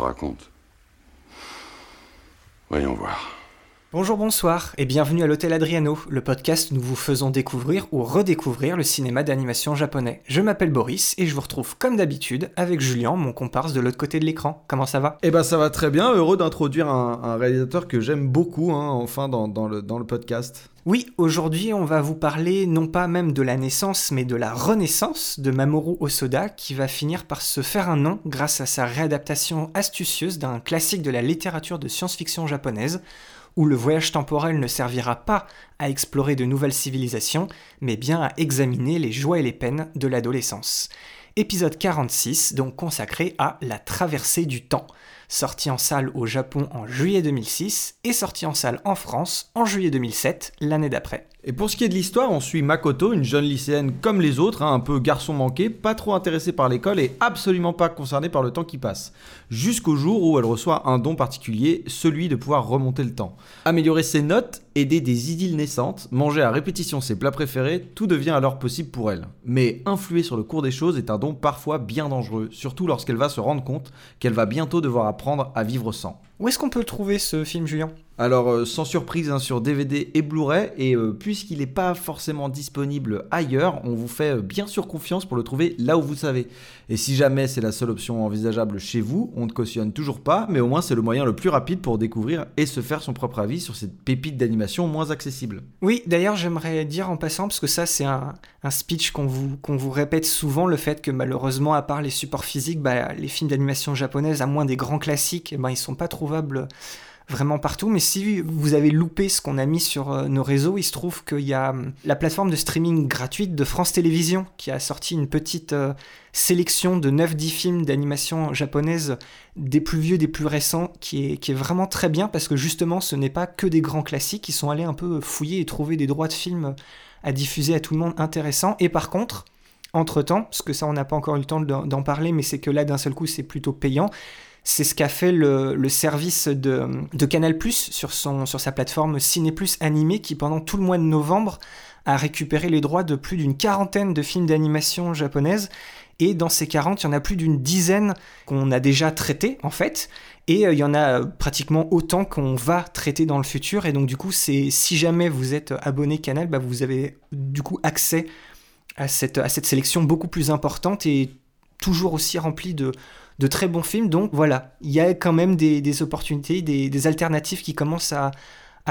Raconte. Voyons voir. Bonjour, bonsoir et bienvenue à l'Hôtel Adriano, le podcast où nous vous faisons découvrir ou redécouvrir le cinéma d'animation japonais. Je m'appelle Boris et je vous retrouve comme d'habitude avec Julien, mon comparse de l'autre côté de l'écran. Comment ça va? Eh ben ça va très bien, heureux d'introduire un, un réalisateur que j'aime beaucoup, hein, enfin dans, dans le, dans le podcast. Oui, aujourd'hui on va vous parler non pas même de la naissance mais de la renaissance de Mamoru Osoda qui va finir par se faire un nom grâce à sa réadaptation astucieuse d'un classique de la littérature de science-fiction japonaise où le voyage temporel ne servira pas à explorer de nouvelles civilisations, mais bien à examiner les joies et les peines de l'adolescence. Épisode 46, donc consacré à la traversée du temps, sorti en salle au Japon en juillet 2006 et sorti en salle en France en juillet 2007, l'année d'après. Et pour ce qui est de l'histoire, on suit Makoto, une jeune lycéenne comme les autres, hein, un peu garçon manqué, pas trop intéressée par l'école et absolument pas concernée par le temps qui passe. Jusqu'au jour où elle reçoit un don particulier, celui de pouvoir remonter le temps. Améliorer ses notes, aider des idylles naissantes, manger à répétition ses plats préférés, tout devient alors possible pour elle. Mais influer sur le cours des choses est un don parfois bien dangereux, surtout lorsqu'elle va se rendre compte qu'elle va bientôt devoir apprendre à vivre sans. Où est-ce qu'on peut le trouver ce film, Julien? Alors, euh, sans surprise, hein, sur DVD et Blu-ray, et euh, puisqu'il n'est pas forcément disponible ailleurs, on vous fait euh, bien sûr confiance pour le trouver là où vous savez. Et si jamais c'est la seule option envisageable chez vous, on ne cautionne toujours pas, mais au moins c'est le moyen le plus rapide pour découvrir et se faire son propre avis sur cette pépite d'animation moins accessible. Oui, d'ailleurs, j'aimerais dire en passant, parce que ça, c'est un, un speech qu'on vous, qu'on vous répète souvent, le fait que malheureusement, à part les supports physiques, bah, les films d'animation japonaises, à moins des grands classiques, eh ben, ils sont pas trouvables vraiment partout. Mais si vous avez loupé ce qu'on a mis sur euh, nos réseaux, il se trouve qu'il y a hum, la plateforme de streaming gratuite de France Télévisions qui a sorti une petite euh, sélection de 9-10 films d'animation japonaise, des plus vieux, des plus récents, qui est, vraiment très bien parce que justement ce n'est pas que des grands classiques, ils sont allés un peu fouiller et trouver des droits de films à diffuser à tout le monde intéressants. Et par contre, entre-temps, parce que ça on n'a pas encore eu le temps d'en parler, mais c'est que là d'un seul coup c'est plutôt payant, c'est ce qu'a fait le, service de, Canal sur, sur sa plateforme Ciné Plus Animé qui pendant tout le mois de novembre a récupéré les droits de plus d'une quarantaine de films d'animation japonaises. Et dans ces 40, il y en a plus d'une dizaine qu'on a déjà traités en fait. Et euh, il y en a pratiquement autant qu'on va traiter dans le futur. Et donc du coup c'est si jamais vous êtes abonné Canal, bah, vous avez du coup accès à cette sélection beaucoup plus importante et toujours aussi remplie de, de très bons films. Donc voilà, il y a quand même des, opportunités, des, alternatives qui commencent à,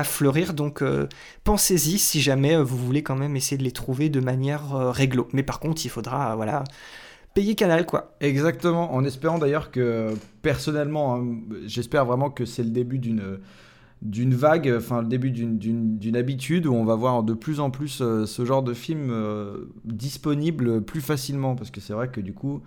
fleurir. Donc euh, pensez-y si jamais euh, vous voulez quand même essayer de les trouver de manière euh, réglo. Mais par contre, il faudra voilà payer Canal quoi. Exactement, en espérant d'ailleurs que personnellement, hein, j'espère vraiment que c'est le début d'une vague, enfin le début d'une- habitude où on va voir de plus en plus ce genre de film euh, disponible plus facilement parce que c'est vrai que du coup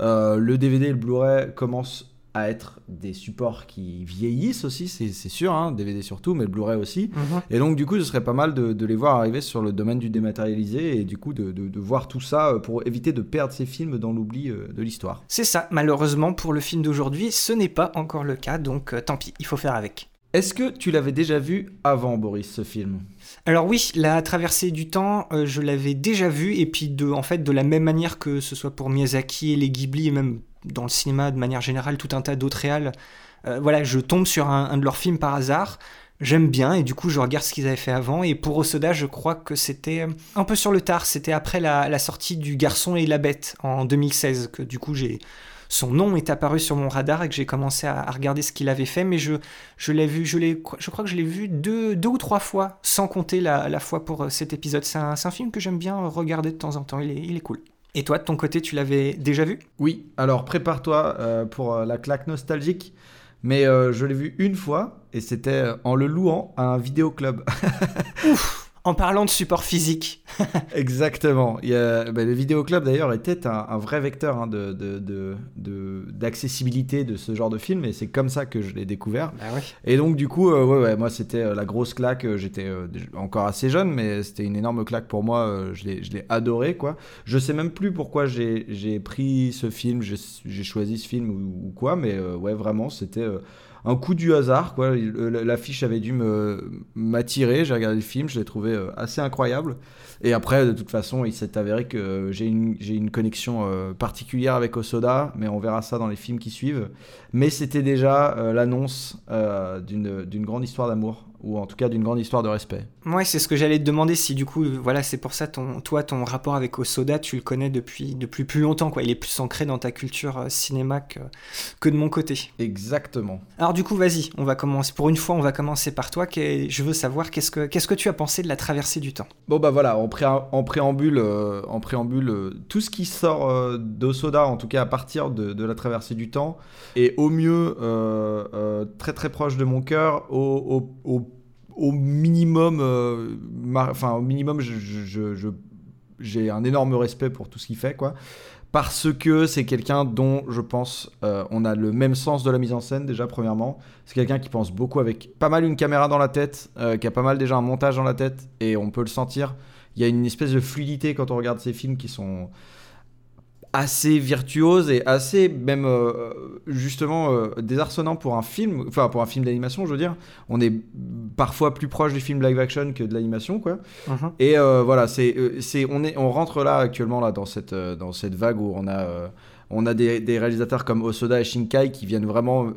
euh, le DVD et le Blu-ray commencent à être des supports qui vieillissent aussi, c'est sûr, hein, DVD surtout, mais le Blu-ray aussi. Et donc, du coup, ce serait pas mal de, de les voir arriver sur le domaine du dématérialisé et du coup de, de- de voir tout ça euh, pour éviter de perdre ces films dans l'oubli euh, de l'histoire. C'est ça, malheureusement pour le film d'aujourd'hui, ce n'est pas encore le cas, donc euh, tant pis, il faut faire avec. Est-ce que tu l'avais déjà vu avant, Boris, ce film? Alors oui, la traversée du temps, euh, je l'avais déjà vu, et puis de, en fait, de la même manière que ce soit pour Miyazaki et les Ghibli, et même dans le cinéma de manière générale, tout un tas d'autres réals, euh, voilà, je tombe sur un, de leurs films par hasard, j'aime bien, et du coup je regarde ce qu'ils avaient fait avant, et pour Osoda, je crois que c'était un peu sur le tard, c'était après la, la sortie du Garçon et la Bête en 2016, que du coup j'ai... Son nom est apparu sur mon radar et que j'ai commencé à, à regarder ce qu'il avait fait, mais je, je l'ai vu, je, l'ai, je crois que je l'ai vu deux, deux ou trois fois, sans compter la, la fois pour euh, cet épisode. C'est un, c'est un film que j'aime bien regarder de temps en temps, il est, il est cool. Et toi, de ton côté, tu l'avais déjà vu? Oui, alors prépare-toi euh, pour euh, la claque nostalgique. Mais euh, je l'ai vu une fois et c'était en le louant à un vidéoclub. En parlant de support physique. Exactement. Il y a, bah, le vidéoclub d'ailleurs était un, vrai vecteur hein, de, d'accessibilité de, ce genre de film et c'est comme ça que je l'ai découvert. Bah ouais. Et donc du coup, euh, ouais, ouais, moi c'était euh, la grosse claque. euh, J'étais euh, encore assez jeune, mais c'était une énorme claque pour moi. Je l'ai je l'ai adoré quoi. Je sais même plus pourquoi j'ai j'ai pris ce film, j'ai j'ai choisi ce film ou, ou quoi, mais euh, ouais vraiment c'était euh, un coup du hasard quoi. Le- L'affiche avait dû me m'attirer. J'ai regardé le film, je l'ai trouvé euh, assez incroyable. Et après, de toute façon, il s'est avéré que j'ai une, j'ai une connexion euh, particulière avec Osoda, mais on verra ça dans les films qui suivent. Mais c'était déjà euh, l'annonce euh, d'une d'une grande histoire d'amour, ou en tout cas d'une grande histoire de respect. Ouais, c'est ce que j'allais te demander si du coup, voilà, c'est pour ça ton, toi, ton rapport avec Osoda, tu le connais depuis, depuis plus longtemps, quoi. Il est plus ancré dans ta culture euh, cinéma que, que de mon côté. Exactement. Alors du coup, vas-y, on va commencer. Pour une fois, on va commencer par toi. Je veux savoir qu'est-ce que, qu'est-ce que tu as pensé de la traversée du temps? Bon bah voilà, en, pré- en préambule, euh, en préambule euh, tout ce qui sort d'Osoda, en tout cas à partir de, de la traversée du temps, est au mieux très très proche de mon cœur, au, au- au- au minimum, euh, enfin au minimum, je- j'ai un énorme respect pour tout ce qu'il fait, quoi. Parce que c'est quelqu'un dont je pense euh, on a le même sens de la mise en scène déjà premièrement. C'est quelqu'un qui pense beaucoup avec pas mal une caméra dans la tête, euh, qui a pas mal déjà un montage dans la tête et on peut le sentir. Il y a une espèce de fluidité quand on regarde ces films qui sont assez virtuoses et assez même euh, justement euh, désarçonnants pour un film, enfin pour un film d'animation, je veux dire. On est parfois plus proche du film live action que de l'animation, quoi. Mhm. Et euh, voilà, c'est, euh, c'est, on, est, on rentre là actuellement là, dans, cette, dans cette vague où on a, on a des, des réalisateurs comme Osoda et Shinkai qui viennent vraiment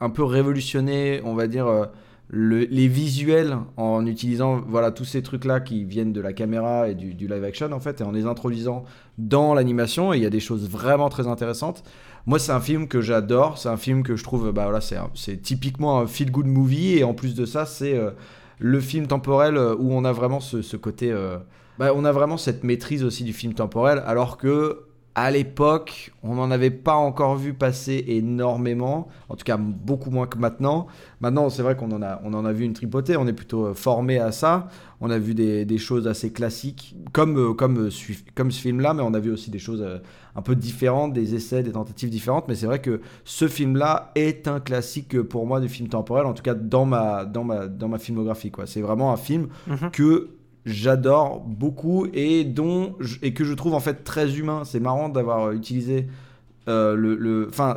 un peu révolutionner, on va dire, le- les visuels en utilisant voilà, tous ces trucs-là qui viennent de la caméra et du, live action en fait, et en les introduisant dans l'animation. Il y a des choses vraiment très intéressantes. Moi, c'est un film que j'adore. C'est un film que je trouve, bah voilà, c'est, typiquement un feel-good movie. Et en plus de ça, c'est euh, le film temporel euh, où on a vraiment ce, ce côté. euh, bah, on a vraiment cette maîtrise aussi du film temporel, alors que à l'époque, on n'en avait pas encore vu passer énormément, en tout cas beaucoup moins que maintenant. Maintenant, c'est vrai qu'on en a, on en a vu une tripotée, on est plutôt euh, formé à ça. On a vu des, des choses assez classiques, comme, euh, comme, euh, comme ce film-là, mais on a vu aussi des choses un peu différentes, des essais, des tentatives différentes. Mais c'est vrai que ce film-là est un classique pour moi du film temporel, en tout cas dans ma, dans ma, dans ma filmographie. quoi. C'est vraiment un film Mhm. que j'adore beaucoup et dont et que je trouve en fait très humain. C'est marrant d'avoir euh, utilisé euh, le, enfin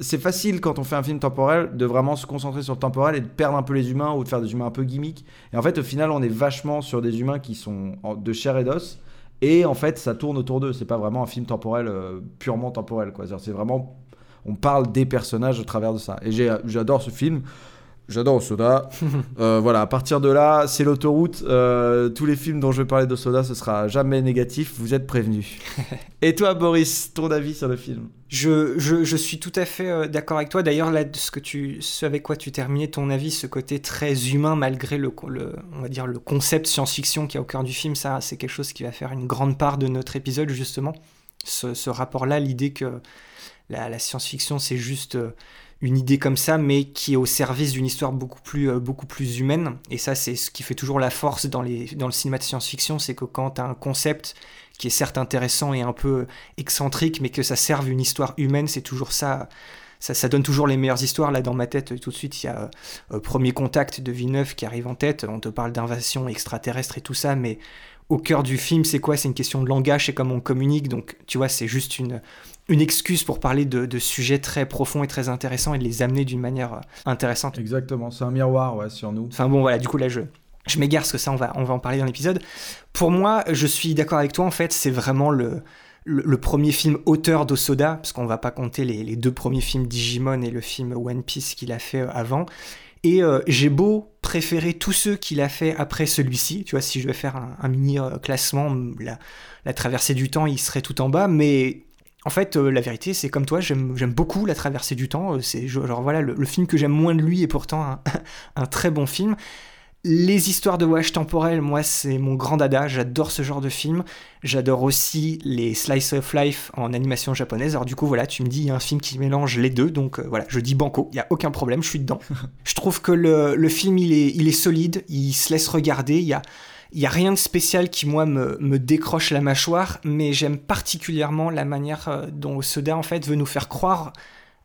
c'est facile quand on fait un film temporel de vraiment se concentrer sur le temporel et de perdre un peu les humains ou de faire des humains un peu gimmicks. Et en fait au final on est vachement sur des humains qui sont de chair et d'os. Et en fait, ça tourne autour d'eux. C'est pas vraiment un film temporel euh, purement temporel. quoi. C'est vraiment, on parle des personnages au travers de ça. Et j'adore ce film. J'adore Osoda. Euh, voilà, à partir de là, c'est l'autoroute. Euh, tous les films dont je vais parler d'Osoda, ce sera jamais négatif. Vous êtes prévenus. Et toi, Boris, ton avis sur le film? Je, je, je suis tout à fait euh, d'accord avec toi. D'ailleurs, là, ce, que tu, ce avec quoi tu terminais ton avis, ce côté très humain, malgré le, le, on va dire, le concept science-fiction qui est au cœur du film, ça, c'est quelque chose qui va faire une grande part de notre épisode, justement. Ce, ce rapport-là, l'idée que la, la science-fiction, c'est juste une idée comme ça, mais qui est au service d'une histoire beaucoup plus, euh, beaucoup plus humaine. Et ça, c'est ce qui fait toujours la force dans, les, dans le cinéma de science-fiction, c'est que quand tu as un concept qui est certes intéressant et un peu excentrique, mais que ça serve une histoire humaine, c'est toujours ça. Ça, donne toujours les meilleures histoires. Là, dans ma tête, tout de suite, il y a euh, Premier Contact de Villeneuve qui arrive en tête. On te parle d'invasion extraterrestre et tout ça, mais au cœur du film, c'est quoi? C'est une question de langage, c'est comme on communique. Donc, tu vois, c'est juste une, une excuse pour parler de, de sujets très profonds et très intéressants et de les amener d'une manière euh, intéressante. Exactement, c'est un miroir ouais, sur nous. Enfin bon, voilà, du coup là, je, je m'égare parce que ça, on va, on va en parler dans l'épisode. Pour moi, je suis d'accord avec toi, en fait, c'est vraiment le, le, le premier film auteur d'Osoda, parce qu'on va pas compter les, les deux premiers films Digimon et le film One Piece qu'il a fait euh, avant. Et euh, j'ai beau préférer tous ceux qu'il a fait après celui-ci, tu vois, si je vais faire un, un mini classement, la, la traversée du temps, il serait tout en bas, mais en fait, euh, la vérité, c'est comme toi, j'aime beaucoup La Traversée du Temps. euh, C'est genre voilà le, le film que j'aime moins de lui et pourtant un, un très bon film. Les histoires de voyage temporel, moi, c'est mon grand dada. J'adore ce genre de film. J'adore aussi les slice of life en animation japonaise. Alors du coup, voilà, tu me dis il y a un film qui mélange les deux, donc euh, voilà, je dis banco. Il y a aucun problème, je suis dedans. je trouve que le, le film il est, il est solide, il se laisse regarder. Il y a Il n'y a rien de spécial qui, moi, me, me décroche la mâchoire, mais j'aime particulièrement la manière euh, dont Soda, en fait, veut nous faire croire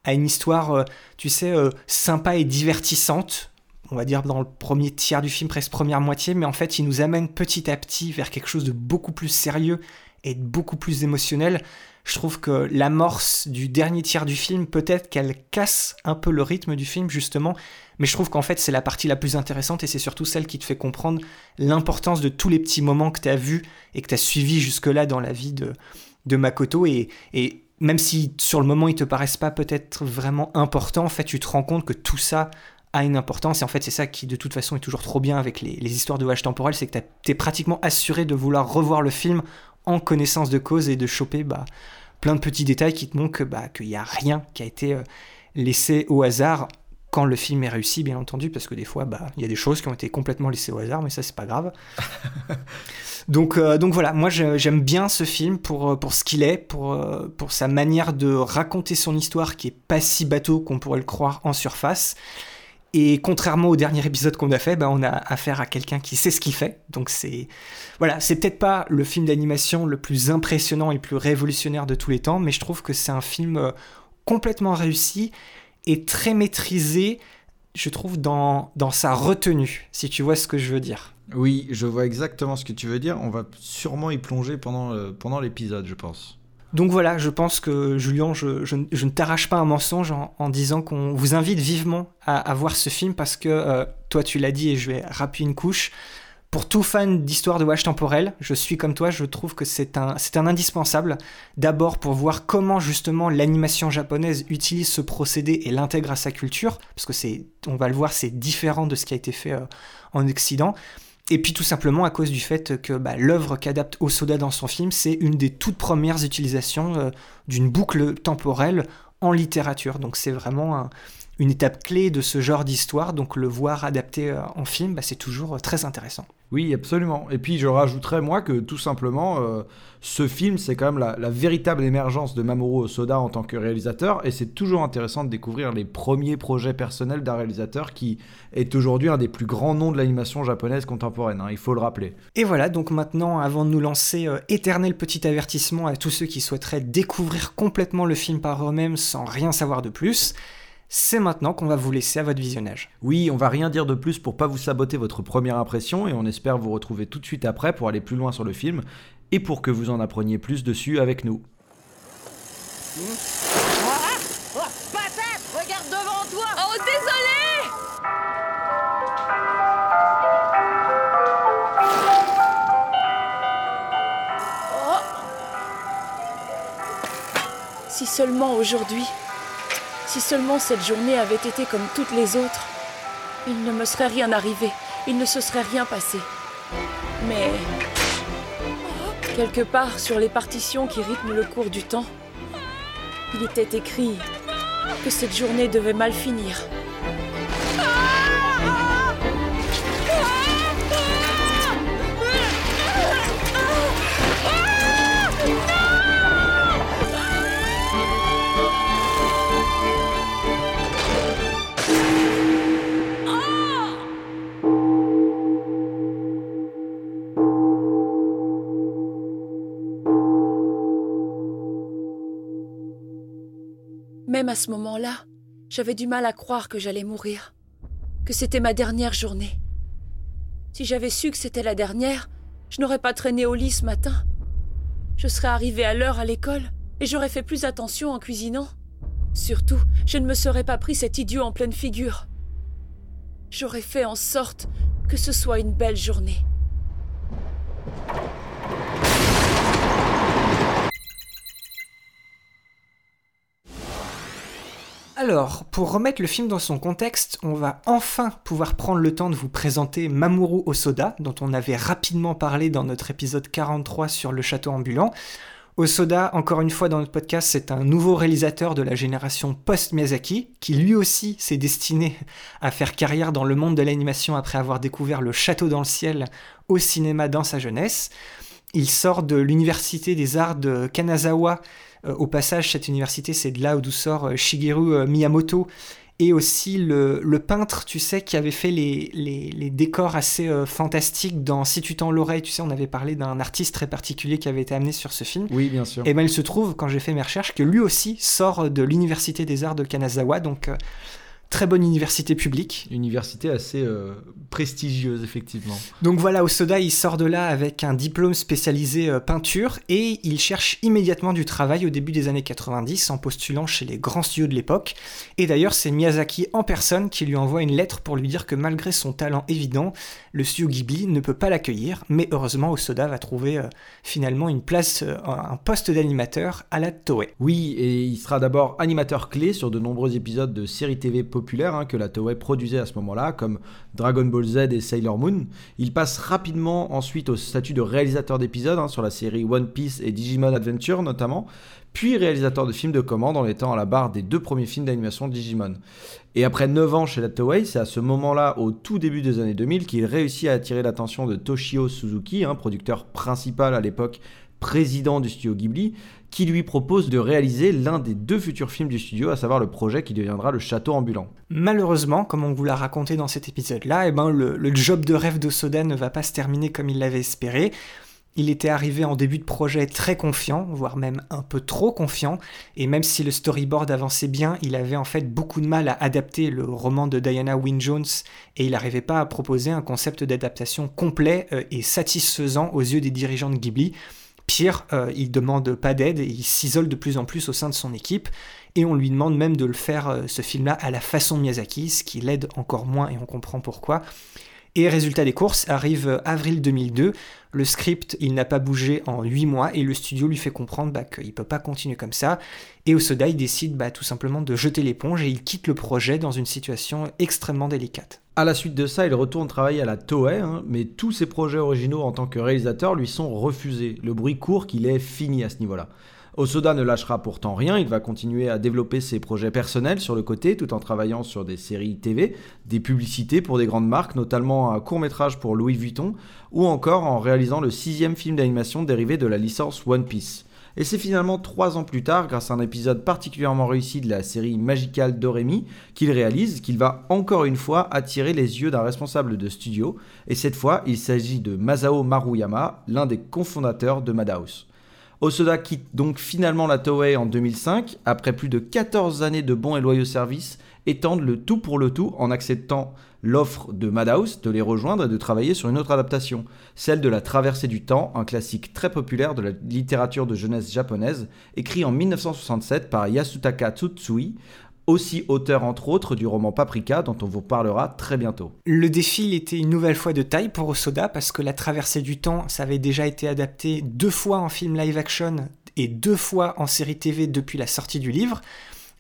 à une histoire, euh, tu sais, euh, sympa et divertissante, on va dire dans le premier tiers du film, presque première moitié, mais en fait, il nous amène petit à petit vers quelque chose de beaucoup plus sérieux et de beaucoup plus émotionnel. Je trouve que l'amorce du dernier tiers du film, peut-être qu'elle casse un peu le rythme du film, justement, mais je trouve qu'en fait, c'est la partie la plus intéressante et c'est surtout celle qui te fait comprendre l'importance de tous les petits moments que tu as vus et que tu as suivis jusque-là dans la vie de, de Makoto. Et, et même si sur le moment ils te paraissent pas peut-être vraiment importants, en fait, tu te rends compte que tout ça a une importance. Et en fait, c'est ça qui, de toute façon, est toujours trop bien avec les, histoires de voyage temporel, c'est que tu es pratiquement assuré de vouloir revoir le film en connaissance de cause et de choper bah, plein de petits détails qui te montrent bah, qu'il n'y a rien qui a été euh, laissé au hasard quand le film est réussi, bien entendu, parce que des fois, bah, il y a des choses qui ont été complètement laissées au hasard, mais ça, c'est pas grave. donc, euh, donc voilà, moi, j'aime bien ce film pour, euh, pour ce qu'il est, pour, euh, pour sa manière de raconter son histoire qui est pas si bateau qu'on pourrait le croire en surface. Et contrairement au dernier épisode qu'on a fait, bah, on a affaire à quelqu'un qui sait ce qu'il fait. Donc c'est voilà, c'est peut-être pas le film d'animation le plus impressionnant et le plus révolutionnaire de tous les temps, mais je trouve que c'est un film complètement réussi est très maîtrisé, je trouve, dans, dans sa retenue, si tu vois ce que je veux dire. Oui, je vois exactement ce que tu veux dire. On va sûrement y plonger pendant, euh, pendant l'épisode, je pense. Donc voilà, je pense que Julien, je, je, ne t'arrache pas un mensonge en, disant qu'on vous invite vivement à, voir ce film parce que euh, toi tu l'as dit et je vais rappuyer une couche. Pour tout fan d'histoire de voyage temporel, je suis comme toi, je trouve que c'est un, c'est un indispensable. D'abord pour voir comment justement l'animation japonaise utilise ce procédé et l'intègre à sa culture, parce que c'est, on va le voir, c'est différent de ce qui a été fait euh, en Occident. Et puis tout simplement à cause du fait que bah, l'œuvre qu'adapte Osoda dans son film, c'est une des toutes premières utilisations euh, d'une boucle temporelle en littérature. Donc c'est vraiment un, une étape clé de ce genre d'histoire, donc le voir adapté euh, en film, bah, c'est toujours très intéressant. Oui, absolument. Et puis je rajouterais moi que tout simplement, euh, ce film, c'est quand même la, véritable émergence de Mamoru Osoda en tant que réalisateur, et c'est toujours intéressant de découvrir les premiers projets personnels d'un réalisateur qui est aujourd'hui un des plus grands noms de l'animation japonaise contemporaine, hein, il faut le rappeler. Et voilà, donc maintenant, avant de nous lancer, éternel petit avertissement à tous ceux qui souhaiteraient découvrir complètement le film par eux-mêmes sans rien savoir de plus c'est maintenant qu'on va vous laisser à votre visionnage. Oui, on va rien dire de plus pour pas vous saboter votre première impression et on espère vous retrouver tout de suite après pour aller plus loin sur le film et pour que vous en appreniez plus dessus avec nous. Oh, regarde devant toi Oh, désolé oh. Si seulement aujourd'hui, si seulement cette journée avait été comme toutes les autres, il ne me serait rien arrivé, il ne se serait rien passé. Mais quelque part sur les partitions qui rythment le cours du temps, il était écrit que cette journée devait mal finir. À ce moment-là, j'avais du mal à croire que j'allais mourir, que c'était ma dernière journée. Si j'avais su que c'était la dernière, je n'aurais pas traîné au lit ce matin. Je serais arrivé à l'heure à l'école et j'aurais fait plus attention en cuisinant. Surtout, je ne me serais pas pris cet idiot en pleine figure. J'aurais fait en sorte que ce soit une belle journée. Alors, pour remettre le film dans son contexte, on va enfin pouvoir prendre le temps de vous présenter Mamoru Osoda, dont on avait rapidement parlé dans notre épisode 43 sur le château ambulant. Osoda, encore une fois dans notre podcast, c'est un nouveau réalisateur de la génération post-Miyazaki, qui lui aussi s'est destiné à faire carrière dans le monde de l'animation après avoir découvert le château dans le ciel au cinéma dans sa jeunesse. Il sort de l'université des arts de Kanazawa au passage, cette université, c'est de là d'où sort euh, Shigeru euh, Miyamoto et aussi le, peintre, tu sais, qui avait fait les, les, décors assez euh, fantastiques dans Si tu tends l'oreille, tu sais, on avait parlé d'un artiste très particulier qui avait été amené sur ce film. Oui, bien sûr. Et bien il se trouve, quand j'ai fait mes recherches, que lui aussi sort de l'Université des Arts de Kanazawa, donc... Euh, très bonne université publique. Université assez euh, prestigieuse, effectivement. Donc voilà, Osoda, il sort de là avec un diplôme spécialisé euh, peinture et il cherche immédiatement du travail au début des années 90 en postulant chez les grands studios de l'époque. Et d'ailleurs, c'est Miyazaki en personne qui lui envoie une lettre pour lui dire que malgré son talent évident, le studio Ghibli ne peut pas l'accueillir. Mais heureusement, Osoda va trouver euh, finalement une place, un poste d'animateur à la Toei. Oui, et il sera d'abord animateur clé sur de nombreux épisodes de séries TV populaires hein, que la Toei produisait à ce moment-là, comme Dragon Ball Z et Sailor Moon. Il passe rapidement ensuite au statut de réalisateur d'épisodes hein, sur la série One Piece et Digimon Adventure notamment, puis réalisateur de films de commande en étant à la barre des deux premiers films d'animation Digimon. Et après 9 ans chez la Toei, c'est à ce moment-là, au tout début des années 2000, qu'il réussit à attirer l'attention de Toshio Suzuki, un producteur principal à l'époque président du studio Ghibli, qui lui propose de réaliser l'un des deux futurs films du studio, à savoir le projet qui deviendra le château ambulant. Malheureusement, comme on vous l'a raconté dans cet épisode-là, eh ben le, job de rêve de Soda ne va pas se terminer comme il l'avait espéré. Il était arrivé en début de projet très confiant, voire même un peu trop confiant, et même si le storyboard avançait bien, il avait en fait beaucoup de mal à adapter le roman de Diana Wynne Jones, et il n'arrivait pas à proposer un concept d'adaptation complet euh, et satisfaisant aux yeux des dirigeants de Ghibli, Pire, euh, il demande pas d'aide et il s'isole de plus en plus au sein de son équipe. Et on lui demande même de le faire, euh, ce film-là, à la façon Miyazaki, ce qui l'aide encore moins et on comprend pourquoi. Et résultat des courses, arrive avril 2002, le script il n'a pas bougé en 8 mois et le studio lui fait comprendre bah, qu'il ne peut pas continuer comme ça. Et Osoda il décide bah, tout simplement de jeter l'éponge et il quitte le projet dans une situation extrêmement délicate. À la suite de ça, il retourne travailler à la Toei, hein, mais tous ses projets originaux en tant que réalisateur lui sont refusés. Le bruit court qu'il est fini à ce niveau-là. Osoda ne lâchera pourtant rien, il va continuer à développer ses projets personnels sur le côté tout en travaillant sur des séries TV, des publicités pour des grandes marques, notamment un court métrage pour Louis Vuitton, ou encore en réalisant le sixième film d'animation dérivé de la licence One Piece. Et c'est finalement trois ans plus tard, grâce à un épisode particulièrement réussi de la série Magical Doremi, qu'il réalise qu'il va encore une fois attirer les yeux d'un responsable de studio, et cette fois il s'agit de Masao Maruyama, l'un des cofondateurs de Madhouse. Osoda quitte donc finalement la Toei en 2005, après plus de 14 années de bons et loyaux services, et tente le tout pour le tout en acceptant l'offre de Madhouse de les rejoindre et de travailler sur une autre adaptation, celle de La Traversée du Temps, un classique très populaire de la littérature de jeunesse japonaise, écrit en 1967 par Yasutaka Tsutsui, aussi auteur entre autres du roman Paprika dont on vous parlera très bientôt. Le défi était une nouvelle fois de taille pour Osoda parce que La Traversée du Temps, ça avait déjà été adapté deux fois en film live action et deux fois en série TV depuis la sortie du livre.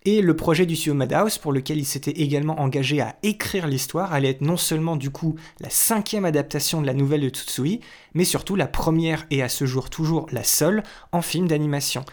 Et le projet du studio Madhouse, pour lequel il s'était également engagé à écrire l'histoire, allait être non seulement du coup la cinquième adaptation de la nouvelle de Tsutsui, mais surtout la première et à ce jour toujours la seule en film d'animation.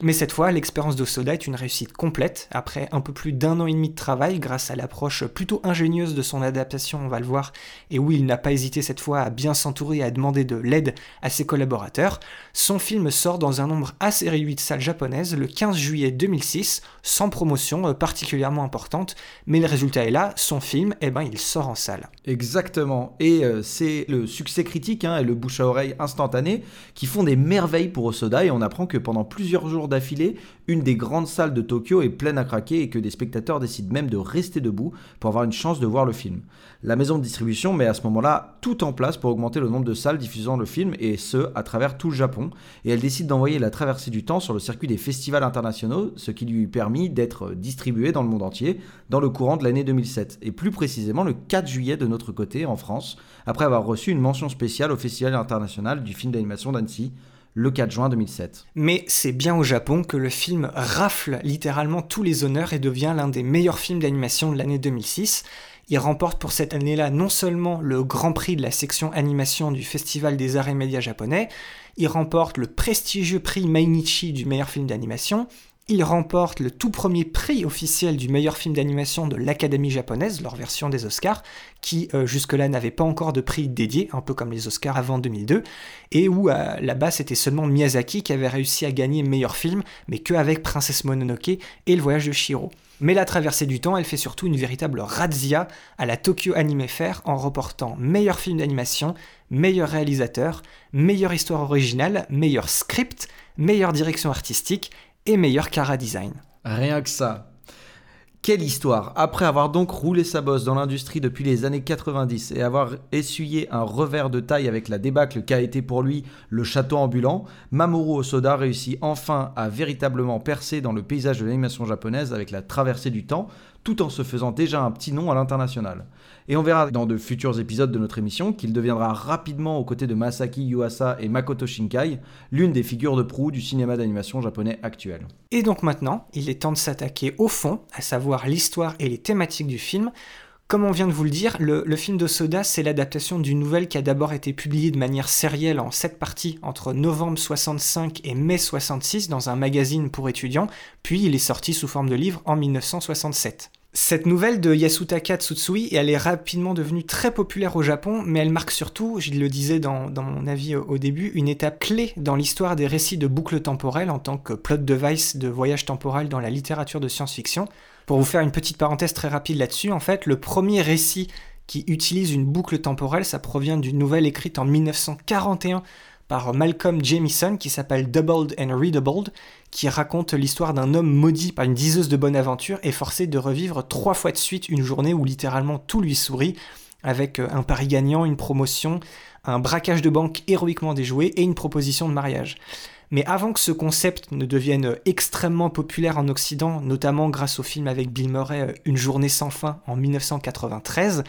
Mais cette fois, l'expérience d'Osoda est une réussite complète, après un peu plus d'un an et demi de travail, grâce à l'approche plutôt ingénieuse de son adaptation, on va le voir, et où il n'a pas hésité cette fois à bien s'entourer et à demander de l'aide à ses collaborateurs. Son film sort dans un nombre assez réduit de salles japonaises le 15 juillet 2006, sans promotion euh, particulièrement importante, mais le résultat est là, son film, eh ben, il sort en salle. Exactement, et euh, c'est le succès critique hein, et le bouche à oreille instantané qui font des merveilles pour Osoda, et on apprend que pendant plusieurs jours d'affilée, une des grandes salles de Tokyo est pleine à craquer et que des spectateurs décident même de rester debout pour avoir une chance de voir le film. La maison de distribution met à ce moment-là tout en place pour augmenter le nombre de salles diffusant le film et ce, à travers tout le Japon, et elle décide d'envoyer la traversée du temps sur le circuit des festivals internationaux, ce qui lui permet d'être distribué dans le monde entier dans le courant de l'année 2007, et plus précisément le 4 juillet de notre côté en France, après avoir reçu une mention spéciale au Festival international du film d'animation d'Annecy le 4 juin 2007. Mais c'est bien au Japon que le film rafle littéralement tous les honneurs et devient l'un des meilleurs films d'animation de l'année 2006. Il remporte pour cette année-là non seulement le Grand Prix de la section animation du Festival des arts et médias japonais, il remporte le prestigieux prix Mainichi du meilleur film d'animation, Il remporte le tout premier prix officiel du meilleur film d'animation de l'Académie japonaise, leur version des Oscars, qui euh, jusque-là n'avait pas encore de prix dédié, un peu comme les Oscars avant 2002, et où euh, là-bas c'était seulement Miyazaki qui avait réussi à gagner meilleur film, mais que avec Princesse Mononoke et Le Voyage de Shiro. Mais la traversée du temps, elle fait surtout une véritable razzia à la Tokyo Anime Fair en reportant meilleur film d'animation, meilleur réalisateur, meilleure histoire originale, meilleur script, meilleure direction artistique et meilleur Cara Design. Rien que ça. Quelle histoire Après avoir donc roulé sa bosse dans l'industrie depuis les années 90 et avoir essuyé un revers de taille avec la débâcle qu'a été pour lui le château ambulant, Mamoru Osoda réussit enfin à véritablement percer dans le paysage de l'animation japonaise avec la traversée du temps, tout en se faisant déjà un petit nom à l'international. Et on verra dans de futurs épisodes de notre émission qu'il deviendra rapidement aux côtés de Masaki Yuasa et Makoto Shinkai, l'une des figures de proue du cinéma d'animation japonais actuel. Et donc maintenant, il est temps de s'attaquer au fond, à savoir l'histoire et les thématiques du film. Comme on vient de vous le dire, le, film de Soda, c'est l'adaptation d'une nouvelle qui a d'abord été publiée de manière sérielle en sept parties entre novembre 65 et mai 66 dans un magazine pour étudiants, puis il est sorti sous forme de livre en 1967. Cette nouvelle de Yasutaka Tsutsui, elle est rapidement devenue très populaire au Japon, mais elle marque surtout, je le disais dans, mon avis au, début, une étape clé dans l'histoire des récits de boucles temporelles en tant que plot device de voyage temporel dans la littérature de science-fiction. Pour vous faire une petite parenthèse très rapide là-dessus, en fait, le premier récit qui utilise une boucle temporelle, ça provient d'une nouvelle écrite en 1941 par Malcolm Jamison qui s'appelle Doubled and Redoubled, qui raconte l'histoire d'un homme maudit par une diseuse de bonne aventure et forcé de revivre trois fois de suite une journée où littéralement tout lui sourit, avec euh, un pari gagnant, une promotion, un braquage de banque héroïquement déjoué et une proposition de mariage. Mais avant que ce concept ne devienne extrêmement populaire en Occident, notamment grâce au film avec Bill Murray euh, Une journée sans fin en 1993,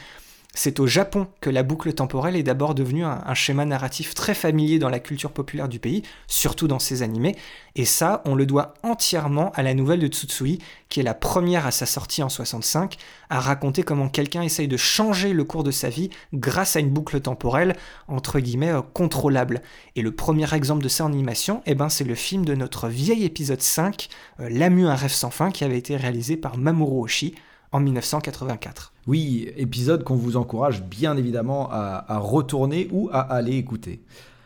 c'est au Japon que la boucle temporelle est d'abord devenue un, schéma narratif très familier dans la culture populaire du pays, surtout dans ses animés, et ça, on le doit entièrement à la nouvelle de Tsutsui, qui est la première à sa sortie en 65, à raconter comment quelqu'un essaye de changer le cours de sa vie grâce à une boucle temporelle, entre guillemets, euh, contrôlable. Et le premier exemple de ça en animation, eh ben, c'est le film de notre vieil épisode 5, euh, L'amu un rêve sans fin, qui avait été réalisé par Mamoru Oshii en 1984. Oui, épisode qu'on vous encourage bien évidemment à, retourner ou à aller écouter.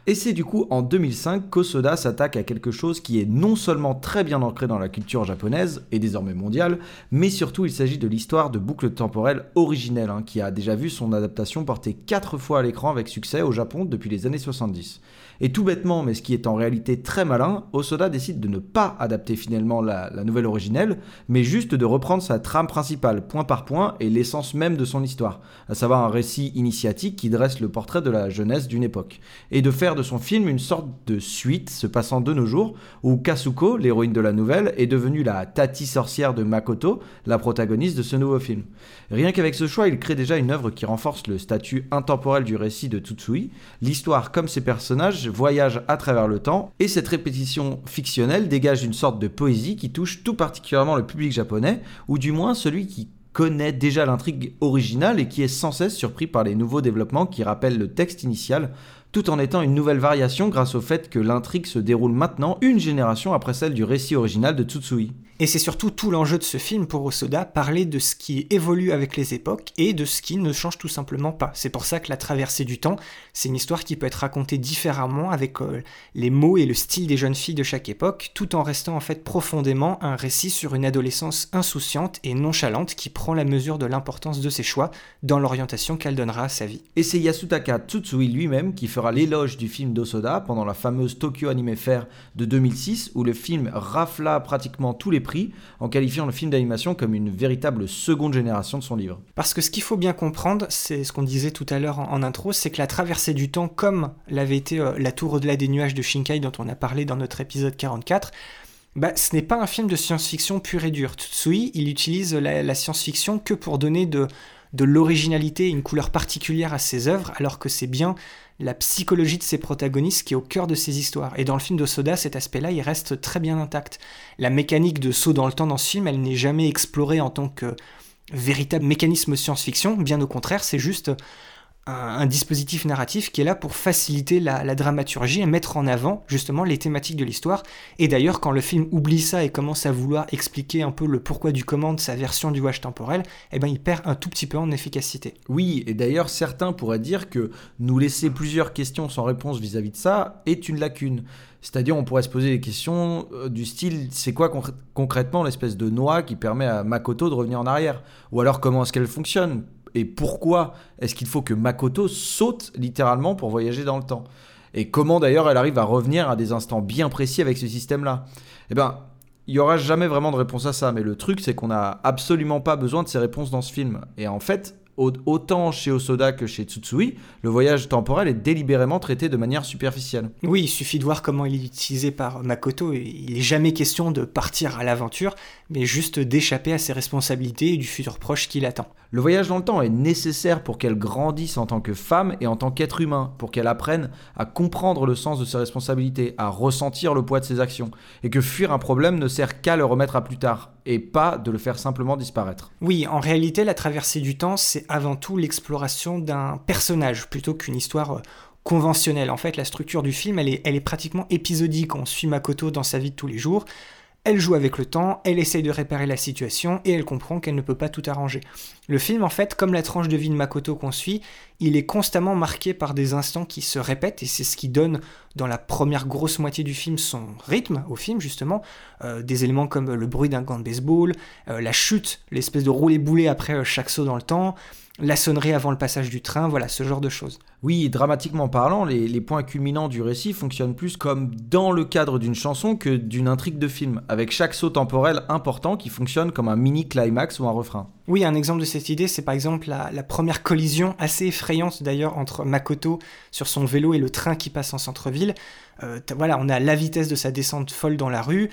Et c'est du coup en 2005 qu'Osoda s'attaque à quelque chose qui est non seulement très bien ancré dans la culture japonaise et désormais mondiale, mais surtout il s'agit de l'histoire de boucle temporelle originelle, hein, qui a déjà vu son adaptation portée 4 fois à l'écran avec succès au Japon depuis les années 70. Et tout bêtement, mais ce qui est en réalité très malin, Osoda décide de ne pas adapter finalement la, nouvelle originelle, mais juste de reprendre sa trame principale, point par point, et l'essence même de son histoire, à savoir un récit initiatique qui dresse le portrait de la jeunesse d'une époque, et de faire de son film une sorte de suite se passant de nos jours, où Kasuko, l'héroïne de la nouvelle, est devenue la tati sorcière de Makoto, la protagoniste de ce nouveau film. Rien qu'avec ce choix, il crée déjà une œuvre qui renforce le statut intemporel du récit de Tsutsui, l'histoire comme ses personnages voyage à travers le temps, et cette répétition fictionnelle dégage une sorte de poésie qui touche tout particulièrement le public japonais, ou du moins celui qui connaît déjà l'intrigue originale et qui est sans cesse surpris par les nouveaux développements qui rappellent le texte initial, tout en étant une nouvelle variation grâce au fait que l'intrigue se déroule maintenant une génération après celle du récit original de Tsutsui. Et c'est surtout tout l'enjeu de ce film pour Osoda, parler de ce qui évolue avec les époques et de ce qui ne change tout simplement pas. C'est pour ça que la traversée du temps, c'est une histoire qui peut être racontée différemment avec euh, les mots et le style des jeunes filles de chaque époque, tout en restant en fait profondément un récit sur une adolescence insouciante et nonchalante qui prend la mesure de l'importance de ses choix dans l'orientation qu'elle donnera à sa vie. Et c'est Yasutaka Tsutsui lui-même qui fera l'éloge du film d'Osoda pendant la fameuse Tokyo Anime Fair de 2006 où le film rafla pratiquement tous les prix en qualifiant le film d'animation comme une véritable seconde génération de son livre. Parce que ce qu'il faut bien comprendre, c'est ce qu'on disait tout à l'heure en, intro, c'est que la traversée du temps, comme l'avait été euh, La Tour au-delà des nuages de Shinkai dont on a parlé dans notre épisode 44, bah, ce n'est pas un film de science-fiction pure et dure. Tsutsui, il utilise la, science-fiction que pour donner de, de l'originalité et une couleur particulière à ses œuvres, alors que c'est bien la psychologie de ses protagonistes qui est au cœur de ses histoires. Et dans le film de Soda, cet aspect-là, il reste très bien intact. La mécanique de saut dans le temps dans ce film, elle n'est jamais explorée en tant que véritable mécanisme science-fiction, bien au contraire, c'est juste un, dispositif narratif qui est là pour faciliter la, dramaturgie et mettre en avant justement les thématiques de l'histoire. Et d'ailleurs, quand le film oublie ça et commence à vouloir expliquer un peu le pourquoi du comment de sa version du watch temporel, eh ben, il perd un tout petit peu en efficacité. Oui, et d'ailleurs, certains pourraient dire que nous laisser plusieurs questions sans réponse vis-à-vis de ça est une lacune. C'est-à-dire, on pourrait se poser des questions euh, du style c'est quoi concrètement l'espèce de noix qui permet à Makoto de revenir en arrière? Ou alors, comment est-ce qu'elle fonctionne? Et pourquoi est-ce qu'il faut que Makoto saute littéralement pour voyager dans le temps? Et comment d'ailleurs elle arrive à revenir à des instants bien précis avec ce système-là? Eh bien, il n'y aura jamais vraiment de réponse à ça, mais le truc c'est qu'on n'a absolument pas besoin de ces réponses dans ce film. Et en fait, autant chez Osoda que chez Tsutsui, le voyage temporel est délibérément traité de manière superficielle. Oui, il suffit de voir comment il est utilisé par Makoto. Il n'est jamais question de partir à l'aventure, mais juste d'échapper à ses responsabilités et du futur proche qui l'attend. Le voyage dans le temps est nécessaire pour qu'elle grandisse en tant que femme et en tant qu'être humain, pour qu'elle apprenne à comprendre le sens de ses responsabilités, à ressentir le poids de ses actions, et que fuir un problème ne sert qu'à le remettre à plus tard, et pas de le faire simplement disparaître. Oui, en réalité, la traversée du temps, c'est avant tout l'exploration d'un personnage plutôt qu'une histoire euh, conventionnelle. En fait, la structure du film, elle est, elle est pratiquement épisodique. On suit Makoto dans sa vie de tous les jours. Elle joue avec le temps, elle essaye de réparer la situation et elle comprend qu'elle ne peut pas tout arranger. Le film, en fait, comme la tranche de vie de Makoto qu'on suit, il est constamment marqué par des instants qui se répètent et c'est ce qui donne dans la première grosse moitié du film son rythme au film justement. Euh, des éléments comme le bruit d'un gant de baseball, euh, la chute, l'espèce de rouler boulet après euh, chaque saut dans le temps, la sonnerie avant le passage du train, voilà, ce genre de choses. Oui, dramatiquement parlant, les, points culminants du récit fonctionnent plus comme dans le cadre d'une chanson que d'une intrigue de film, avec chaque saut temporel important qui fonctionne comme un mini climax ou un refrain. Oui, un exemple de cette idée, c'est par exemple la, première collision, assez effrayante d'ailleurs, entre Makoto sur son vélo et le train qui passe en centre-ville. Euh, voilà, on a la vitesse de sa descente folle dans la rue,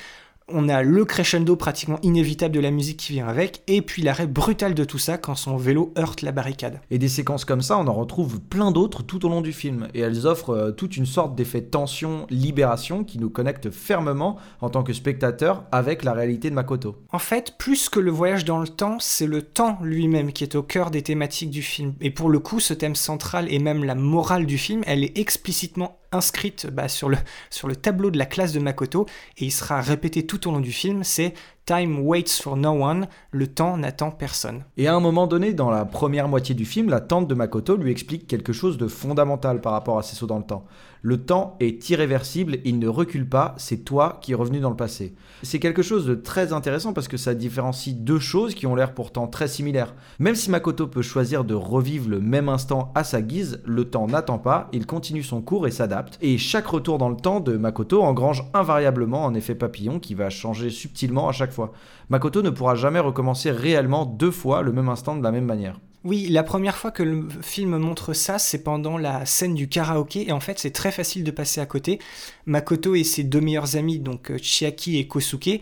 on a le crescendo pratiquement inévitable de la musique qui vient avec, et puis l'arrêt brutal de tout ça quand son vélo heurte la barricade. Et des séquences comme ça, on en retrouve plein d'autres tout au long du film, et elles offrent euh, toute une sorte d'effet tension-libération qui nous connecte fermement en tant que spectateur avec la réalité de Makoto. En fait, plus que le voyage dans le temps, c'est le temps lui-même qui est au cœur des thématiques du film. Et pour le coup, ce thème central et même la morale du film, elle est explicitement inscrite bah, sur, le, sur le tableau de la classe de Makoto et il sera répété tout au long du film, c'est Time waits for no one, le temps n'attend personne. Et à un moment donné, dans la première moitié du film, la tante de Makoto lui explique quelque chose de fondamental par rapport à ses sauts dans le temps. Le temps est irréversible, il ne recule pas, c'est toi qui es revenu dans le passé. C'est quelque chose de très intéressant parce que ça différencie deux choses qui ont l'air pourtant très similaires. Même si Makoto peut choisir de revivre le même instant à sa guise, le temps n'attend pas, il continue son cours et s'adapte. Et chaque retour dans le temps de Makoto engrange invariablement un effet papillon qui va changer subtilement à chaque fois. Makoto ne pourra jamais recommencer réellement deux fois le même instant de la même manière. Oui, la première fois que le film montre ça, c'est pendant la scène du karaoké, et en fait c'est très facile de passer à côté. Makoto et ses deux meilleurs amis, donc euh, Chiaki et Kosuke,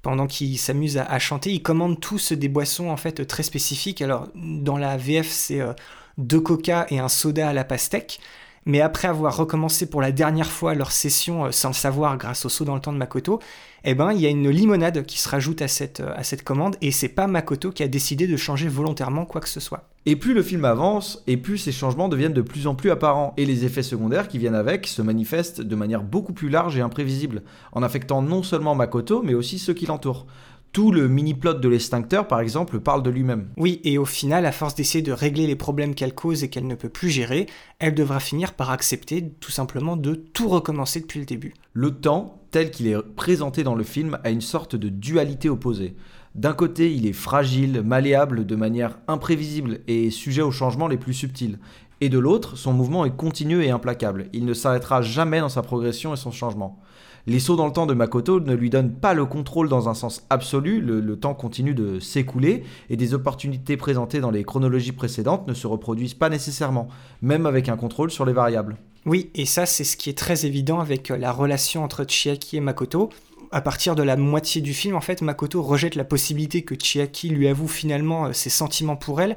pendant qu'ils s'amusent à, chanter, ils commandent tous des boissons en fait très spécifiques. Alors dans la VF c'est euh, deux coca et un soda à la pastèque. Mais après avoir recommencé pour la dernière fois leur session euh, sans le savoir grâce au saut dans le temps de Makoto, eh ben il y a une limonade qui se rajoute à cette, euh, à cette commande et c'est pas Makoto qui a décidé de changer volontairement quoi que ce soit. Et plus le film avance, et plus ces changements deviennent de plus en plus apparents, et les effets secondaires qui viennent avec se manifestent de manière beaucoup plus large et imprévisible, en affectant non seulement Makoto, mais aussi ceux qui l'entourent tout le mini-plot de l'extincteur, par exemple, parle de lui-même. Oui, et au final, à force d'essayer de régler les problèmes qu'elle cause et qu'elle ne peut plus gérer, elle devra finir par accepter tout simplement de tout recommencer depuis le début. Le temps, tel qu'il est présenté dans le film, a une sorte de dualité opposée. D'un côté, il est fragile, malléable de manière imprévisible et sujet aux changements les plus subtils. Et de l'autre, son mouvement est continu et implacable. Il ne s'arrêtera jamais dans sa progression et son changement. Les sauts dans le temps de Makoto ne lui donnent pas le contrôle dans un sens absolu, le, temps continue de s'écouler et des opportunités présentées dans les chronologies précédentes ne se reproduisent pas nécessairement, même avec un contrôle sur les variables. Oui, et ça c'est ce qui est très évident avec euh, la relation entre Chiaki et Makoto. À partir de la moitié du film, en fait, Makoto rejette la possibilité que Chiaki lui avoue finalement euh, ses sentiments pour elle,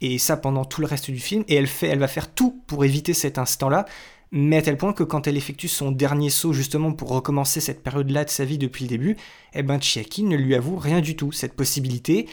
et ça pendant tout le reste du film, et elle, fait, elle va faire tout pour éviter cet instant-là, mais à tel point que quand elle effectue son dernier saut justement pour recommencer cette période-là de sa vie depuis le début, eh ben Chiaki ne lui avoue rien du tout. Cette possibilité,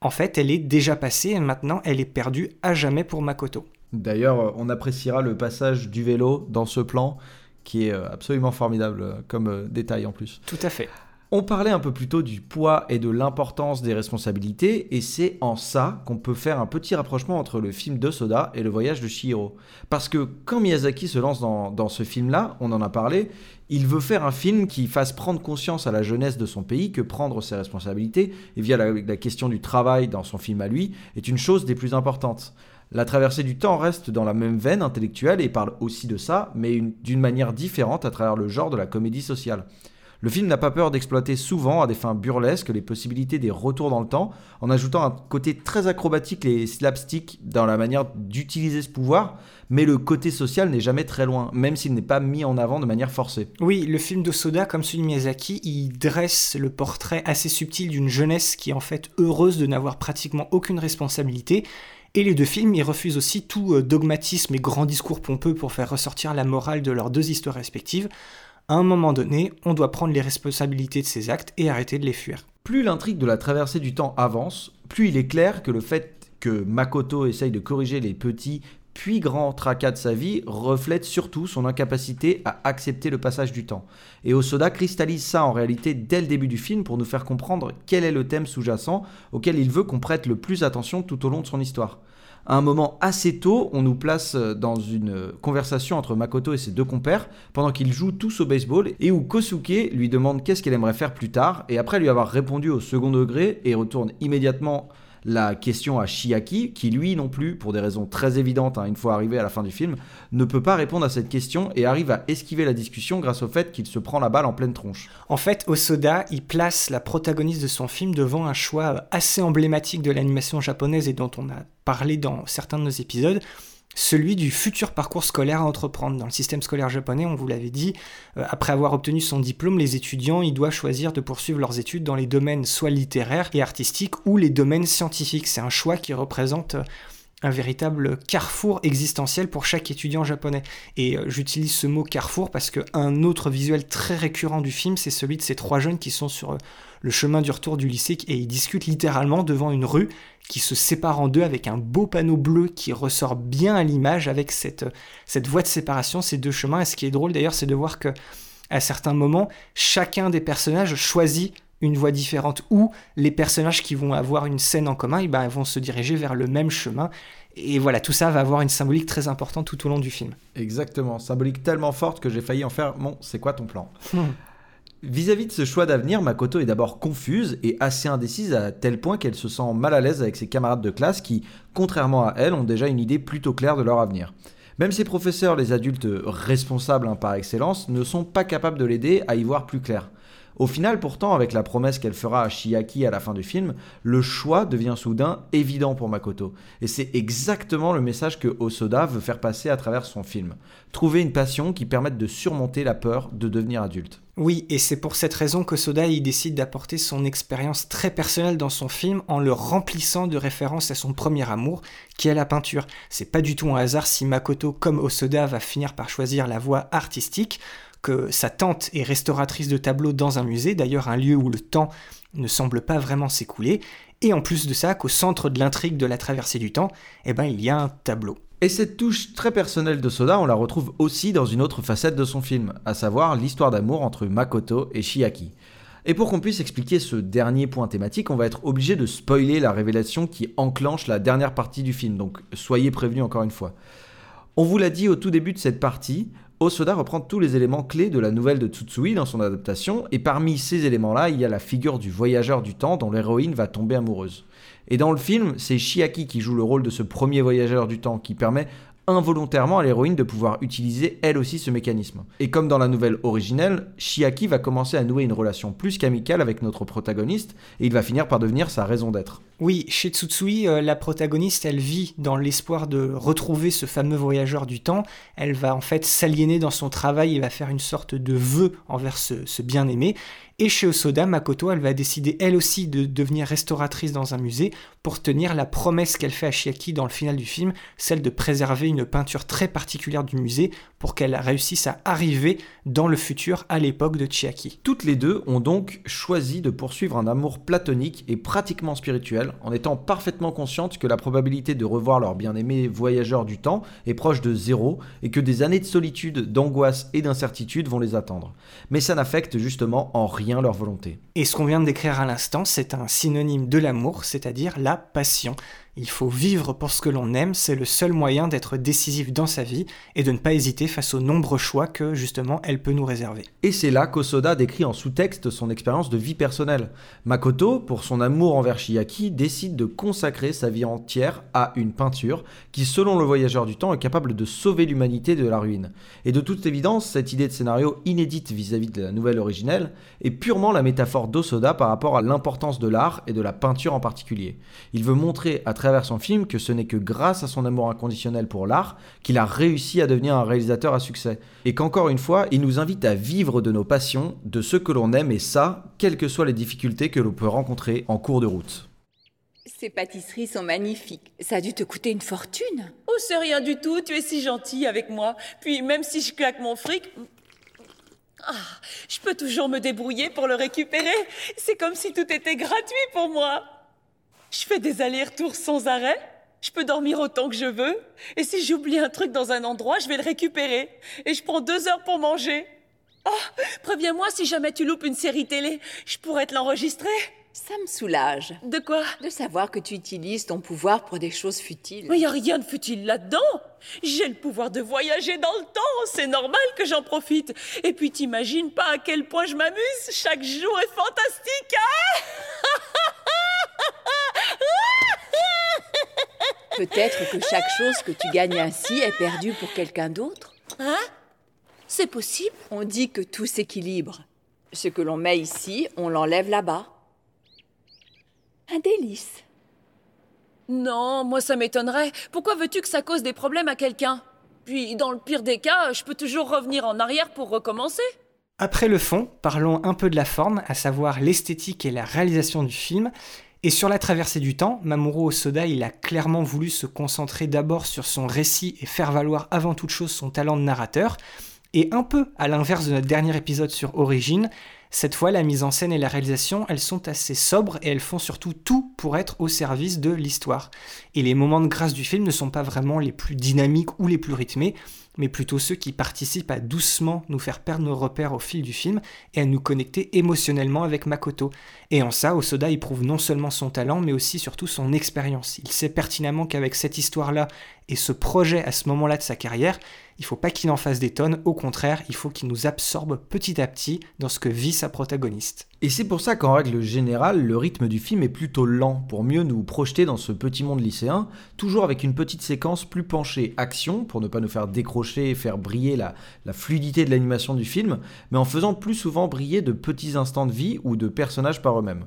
en fait, elle est déjà passée et maintenant elle est perdue à jamais pour Makoto. D'ailleurs, on appréciera le passage du vélo dans ce plan qui est euh, absolument formidable euh, comme euh, détail en plus. Tout à fait. On parlait un peu plus tôt du poids et de l'importance des responsabilités, et c'est en ça qu'on peut faire un petit rapprochement entre le film de Soda et le voyage de Shihiro. Parce que quand Miyazaki se lance dans, ce film-là, on en a parlé, il veut faire un film qui fasse prendre conscience à la jeunesse de son pays que prendre ses responsabilités, et via la, question du travail dans son film à lui, est une chose des plus importantes. La traversée du temps reste dans la même veine intellectuelle et parle aussi de ça, mais une- d'une manière différente à travers le genre de la comédie sociale. Le film n'a pas peur d'exploiter souvent à des fins burlesques les possibilités des retours dans le temps, en ajoutant un côté très acrobatique et slapstick dans la manière d'utiliser ce pouvoir, mais le côté social n'est jamais très loin, même s'il n'est pas mis en avant de manière forcée. Oui, le film de Soda, comme celui de Miyazaki, il dresse le portrait assez subtil d'une jeunesse qui est en fait heureuse de n'avoir pratiquement aucune responsabilité. Et les deux films, ils refusent aussi tout euh, dogmatisme et grand discours pompeux pour faire ressortir la morale de leurs deux histoires respectives. À un moment donné, on doit prendre les responsabilités de ses actes et arrêter de les fuir. Plus l'intrigue de la traversée du temps avance, plus il est clair que le fait que Makoto essaye de corriger les petits puis grands tracas de sa vie reflète surtout son incapacité à accepter le passage du temps. Et Osoda cristallise ça en réalité dès le début du film pour nous faire comprendre quel est le thème sous-jacent auquel il veut qu'on prête le plus attention tout au long de son histoire. À un moment assez tôt, on nous place euh, dans une euh, conversation entre Makoto et ses deux compères pendant qu'ils jouent tous au baseball et où Kosuke lui demande qu'est-ce qu'elle aimerait faire plus tard et après lui avoir répondu au second degré et retourne immédiatement la question à Shiaki qui lui non plus, pour des raisons très évidentes hein, une fois arrivé à la fin du film, ne peut pas répondre à cette question et arrive à esquiver la discussion grâce au fait qu'il se prend la balle en pleine tronche. En fait, Osoda, il place la protagoniste de son film devant un choix assez emblématique de l'animation japonaise et dont on a parlé dans certains de nos épisodes, celui du futur parcours scolaire à entreprendre. Dans le système scolaire japonais, on vous l'avait dit, euh, après avoir obtenu son diplôme, les étudiants, ils doivent choisir de poursuivre leurs études dans les domaines soit littéraires et artistiques ou les domaines scientifiques. C'est un choix qui représente... euh, un véritable carrefour existentiel pour chaque étudiant japonais. Et euh, j'utilise ce mot carrefour parce qu'un autre visuel très récurrent du film, c'est celui de ces trois jeunes qui sont sur le chemin du retour du lycée et ils discutent littéralement devant une rue qui se sépare en deux avec un beau panneau bleu qui ressort bien à l'image avec cette, cette voie de séparation, ces deux chemins. Et ce qui est drôle d'ailleurs, c'est de voir que à certains moments, chacun des personnages choisit une voie différente ou les personnages qui vont avoir une scène en commun, eh ben, vont se diriger vers le même chemin. Et voilà, tout ça va avoir une symbolique très importante tout au long du film. Exactement, symbolique tellement forte que j'ai failli en faire mon c'est quoi ton plan? Vis-à-vis de ce choix d'avenir, Makoto est d'abord confuse et assez indécise à tel point qu'elle se sent mal à l'aise avec ses camarades de classe qui, contrairement à elle, ont déjà une idée plutôt claire de leur avenir. Même ses professeurs, les adultes responsables hein, par excellence, ne sont pas capables de l'aider à y voir plus clair. Au final, pourtant, avec la promesse qu'elle fera à Shiaki à la fin du film, le choix devient soudain évident pour Makoto. Et c'est exactement le message que Osoda veut faire passer à travers son film. Trouver une passion qui permette de surmonter la peur de devenir adulte. Oui, et c'est pour cette raison que Soda il décide d'apporter son expérience très personnelle dans son film en le remplissant de références à son premier amour, qui est la peinture. C'est pas du tout un hasard si Makoto, comme Osoda, va finir par choisir la voie artistique, que sa tante est restauratrice de tableaux dans un musée, d'ailleurs un lieu où le temps ne semble pas vraiment s'écouler, et en plus de ça, qu'au centre de l'intrigue de la traversée du temps, eh ben, il y a un tableau. Et cette touche très personnelle de Soda, on la retrouve aussi dans une autre facette de son film, à savoir l'histoire d'amour entre Makoto et Shiaki. Et pour qu'on puisse expliquer ce dernier point thématique, on va être obligé de spoiler la révélation qui enclenche la dernière partie du film, donc soyez prévenus encore une fois. On vous l'a dit au tout début de cette partie, Osoda reprend tous les éléments clés de la nouvelle de Tsutsui dans son adaptation, et parmi ces éléments-là, il y a la figure du voyageur du temps dont l'héroïne va tomber amoureuse. Et dans le film, c'est Shiaki qui joue le rôle de ce premier voyageur du temps qui permet involontairement à l'héroïne de pouvoir utiliser elle aussi ce mécanisme. Et comme dans la nouvelle originelle, Shiaki va commencer à nouer une relation plus qu'amicale avec notre protagoniste et il va finir par devenir sa raison d'être. Oui, chez Tsutsui, euh, la protagoniste, elle vit dans l'espoir de retrouver ce fameux voyageur du temps. Elle va en fait s'aliéner dans son travail et va faire une sorte de vœu envers ce, ce bien-aimé. Et chez Osoda, Makoto, elle va décider elle aussi de devenir restauratrice dans un musée pour tenir la promesse qu'elle fait à Chiaki dans le final du film, celle de préserver une peinture très particulière du musée pour qu'elle réussisse à arriver dans le futur à l'époque de Chiaki. Toutes les deux ont donc choisi de poursuivre un amour platonique et pratiquement spirituel en étant parfaitement conscientes que la probabilité de revoir leur bien-aimé voyageur du temps est proche de zéro et que des années de solitude, d'angoisse et d'incertitude vont les attendre. Mais ça n'affecte justement en rien leur volonté. Et ce qu'on vient de décrire à l'instant, c'est un synonyme de l'amour, c'est-à-dire la passion. Il faut vivre pour ce que l'on aime, c'est le seul moyen d'être décisif dans sa vie et de ne pas hésiter face aux nombreux choix que justement elle peut nous réserver. Et c'est là qu'Osoda décrit en sous-texte son expérience de vie personnelle. Makoto, pour son amour envers Shiaki, décide de consacrer sa vie entière à une peinture qui, selon le voyageur du temps, est capable de sauver l'humanité de la ruine. Et de toute évidence, cette idée de scénario inédite vis-à-vis de la nouvelle originelle est purement la métaphore d'Osoda par rapport à l'importance de l'art et de la peinture en particulier. Il veut montrer à son film que ce n'est que grâce à son amour inconditionnel pour l'art qu'il a réussi à devenir un réalisateur à succès. Et qu'encore une fois, il nous invite à vivre de nos passions, de ce que l'on aime, et ça, quelles que soient les difficultés que l'on peut rencontrer en cours de route. Ces pâtisseries sont magnifiques. Ça a dû te coûter une fortune. Oh, c'est rien du tout, tu es si gentil avec moi. Puis même si je claque mon fric, ah, je peux toujours me débrouiller pour le récupérer. C'est comme si tout était gratuit pour moi. Je fais des allers-retours sans arrêt. Je peux dormir autant que je veux. Et si j'oublie un truc dans un endroit, je vais le récupérer. Et je prends deux heures pour manger. Oh, préviens-moi si jamais tu loupes une série télé. Je pourrais te l'enregistrer. Ça me soulage. De quoi? De savoir que tu utilises ton pouvoir pour des choses futiles. Mais y a rien de futile là-dedans. J'ai le pouvoir de voyager dans le temps. C'est normal que j'en profite. Et puis t'imagines pas à quel point je m'amuse. Chaque jour est fantastique. Hein? Peut-être que chaque chose que tu gagnes ainsi est perdue pour quelqu'un d'autre. Hein? C'est possible On dit que tout s'équilibre. Ce que l'on met ici, on l'enlève là-bas. Un délice. Non, moi ça m'étonnerait. Pourquoi veux-tu que ça cause des problèmes à quelqu'un? Puis, dans le pire des cas, je peux toujours revenir en arrière pour recommencer. Après le fond, parlons un peu de la forme, à savoir l'esthétique et la réalisation du film. Et sur la traversée du temps, Mamoru Osoda, il a clairement voulu se concentrer d'abord sur son récit et faire valoir avant toute chose son talent de narrateur. Et un peu à l'inverse de notre dernier épisode sur Origine, cette fois, la mise en scène et la réalisation, elles sont assez sobres et elles font surtout tout pour être au service de l'histoire. Et les moments de grâce du film ne sont pas vraiment les plus dynamiques ou les plus rythmés, mais plutôt ceux qui participent à doucement nous faire perdre nos repères au fil du film et à nous connecter émotionnellement avec Makoto. Et en ça, Osoda y prouve non seulement son talent, mais aussi surtout son expérience. Il sait pertinemment qu'avec cette histoire-là et ce projet à ce moment-là de sa carrière, il faut pas qu'il en fasse des tonnes, au contraire, il faut qu'il nous absorbe petit à petit dans ce que vit sa protagoniste. Et c'est pour ça qu'en règle générale, le rythme du film est plutôt lent, pour mieux nous projeter dans ce petit monde lycéen, toujours avec une petite séquence plus penchée action, pour ne pas nous faire décrocher et faire briller la, la fluidité de l'animation du film, mais en faisant plus souvent briller de petits instants de vie ou de personnages par eux-mêmes.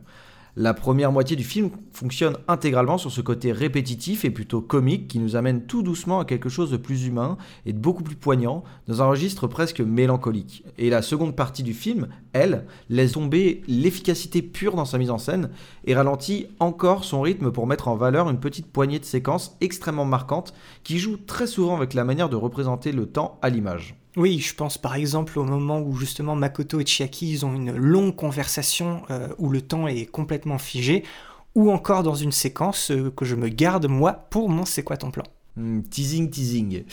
La première moitié du film fonctionne intégralement sur ce côté répétitif et plutôt comique qui nous amène tout doucement à quelque chose de plus humain et de beaucoup plus poignant, dans un registre presque mélancolique. Et la seconde partie du film, elle, laisse tomber l'efficacité pure dans sa mise en scène et ralentit encore son rythme pour mettre en valeur une petite poignée de séquences extrêmement marquantes qui jouent très souvent avec la manière de représenter le temps à l'image. Oui, je pense par exemple au moment où justement Makoto et Chiaki ils ont une longue conversation euh, où le temps est complètement figé, ou encore dans une séquence euh, que je me garde moi pour mon C'est quoi ton plan? Hmm, teasing, teasing.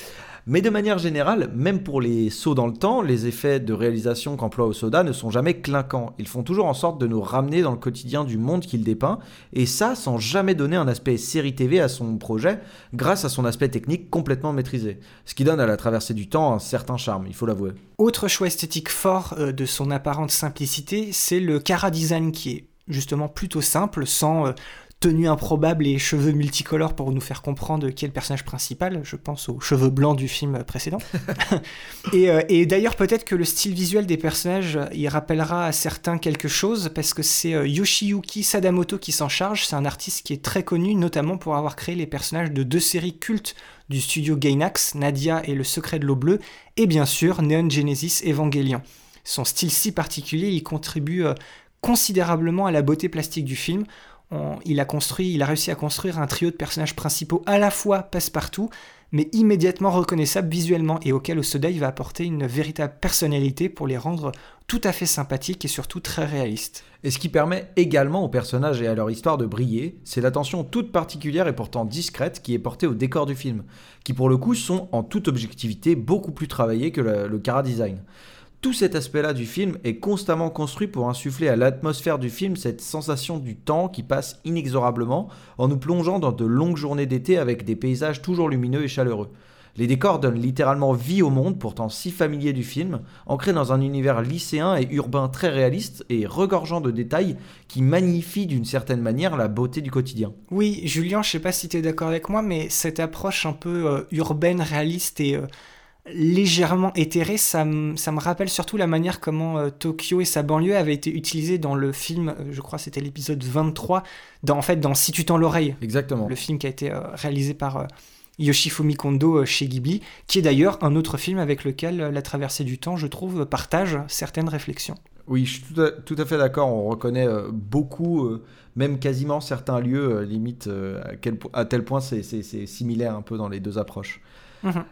Mais de manière générale, même pour les sauts dans le temps, les effets de réalisation qu'emploie Osoda ne sont jamais clinquants. Ils font toujours en sorte de nous ramener dans le quotidien du monde qu'il dépeint, et ça sans jamais donner un aspect série TV à son projet, grâce à son aspect technique complètement maîtrisé. Ce qui donne à la traversée du temps un certain charme, il faut l'avouer. Autre choix esthétique fort euh, de son apparente simplicité, c'est le Kara design qui est justement plutôt simple, sans euh, tenue improbable et cheveux multicolores pour nous faire comprendre qui est le personnage principal. Je pense aux cheveux blancs du film précédent. et, euh, et d'ailleurs, peut-être que le style visuel des personnages, il rappellera à certains quelque chose, parce que c'est euh, Yoshiyuki Sadamoto qui s'en charge. C'est un artiste qui est très connu, notamment pour avoir créé les personnages de deux séries cultes du studio Gainax, Nadia et Le Secret de l'eau bleue, et bien sûr Neon Genesis Evangelion. son style si particulier, il contribue euh, considérablement à la beauté plastique du film. Il a construit, il a réussi à construire un trio de personnages principaux à la fois passe-partout, mais immédiatement reconnaissables visuellement et auquel Osoda il va apporter une véritable personnalité pour les rendre tout à fait sympathiques et surtout très réalistes. Et ce qui permet également aux personnages et à leur histoire de briller, c'est l'attention toute particulière et pourtant discrète qui est portée au décor du film, qui pour le coup sont en toute objectivité beaucoup plus travaillés que le, le design. Tout cet aspect-là du film est constamment construit pour insuffler à l'atmosphère du film cette sensation du temps qui passe inexorablement en nous plongeant dans de longues journées d'été avec des paysages toujours lumineux et chaleureux. Les décors donnent littéralement vie au monde, pourtant si familier du film, ancré dans un univers lycéen et urbain très réaliste et regorgeant de détails qui magnifient d'une certaine manière la beauté du quotidien. Oui, Julien, je sais pas si tu es d'accord avec moi, mais cette approche un peu euh, urbaine, réaliste et euh, légèrement éthérée, ça, me rappelle surtout la manière comment euh, Tokyo et sa banlieue avaient été utilisés dans le film, je crois c'était l'épisode 23, dans, en fait dans Si tu tends l'oreille. Exactement. Le film qui a été réalisé par Yoshifumi Kondo euh, chez Ghibli, qui est d'ailleurs un autre film avec lequel euh, La traversée du temps, je trouve, partage certaines réflexions. Oui, je suis tout à, fait d'accord, on reconnaît euh, beaucoup, même quasiment certains lieux, limite à, tel point c'est similaire un peu dans les deux approches. Mhm.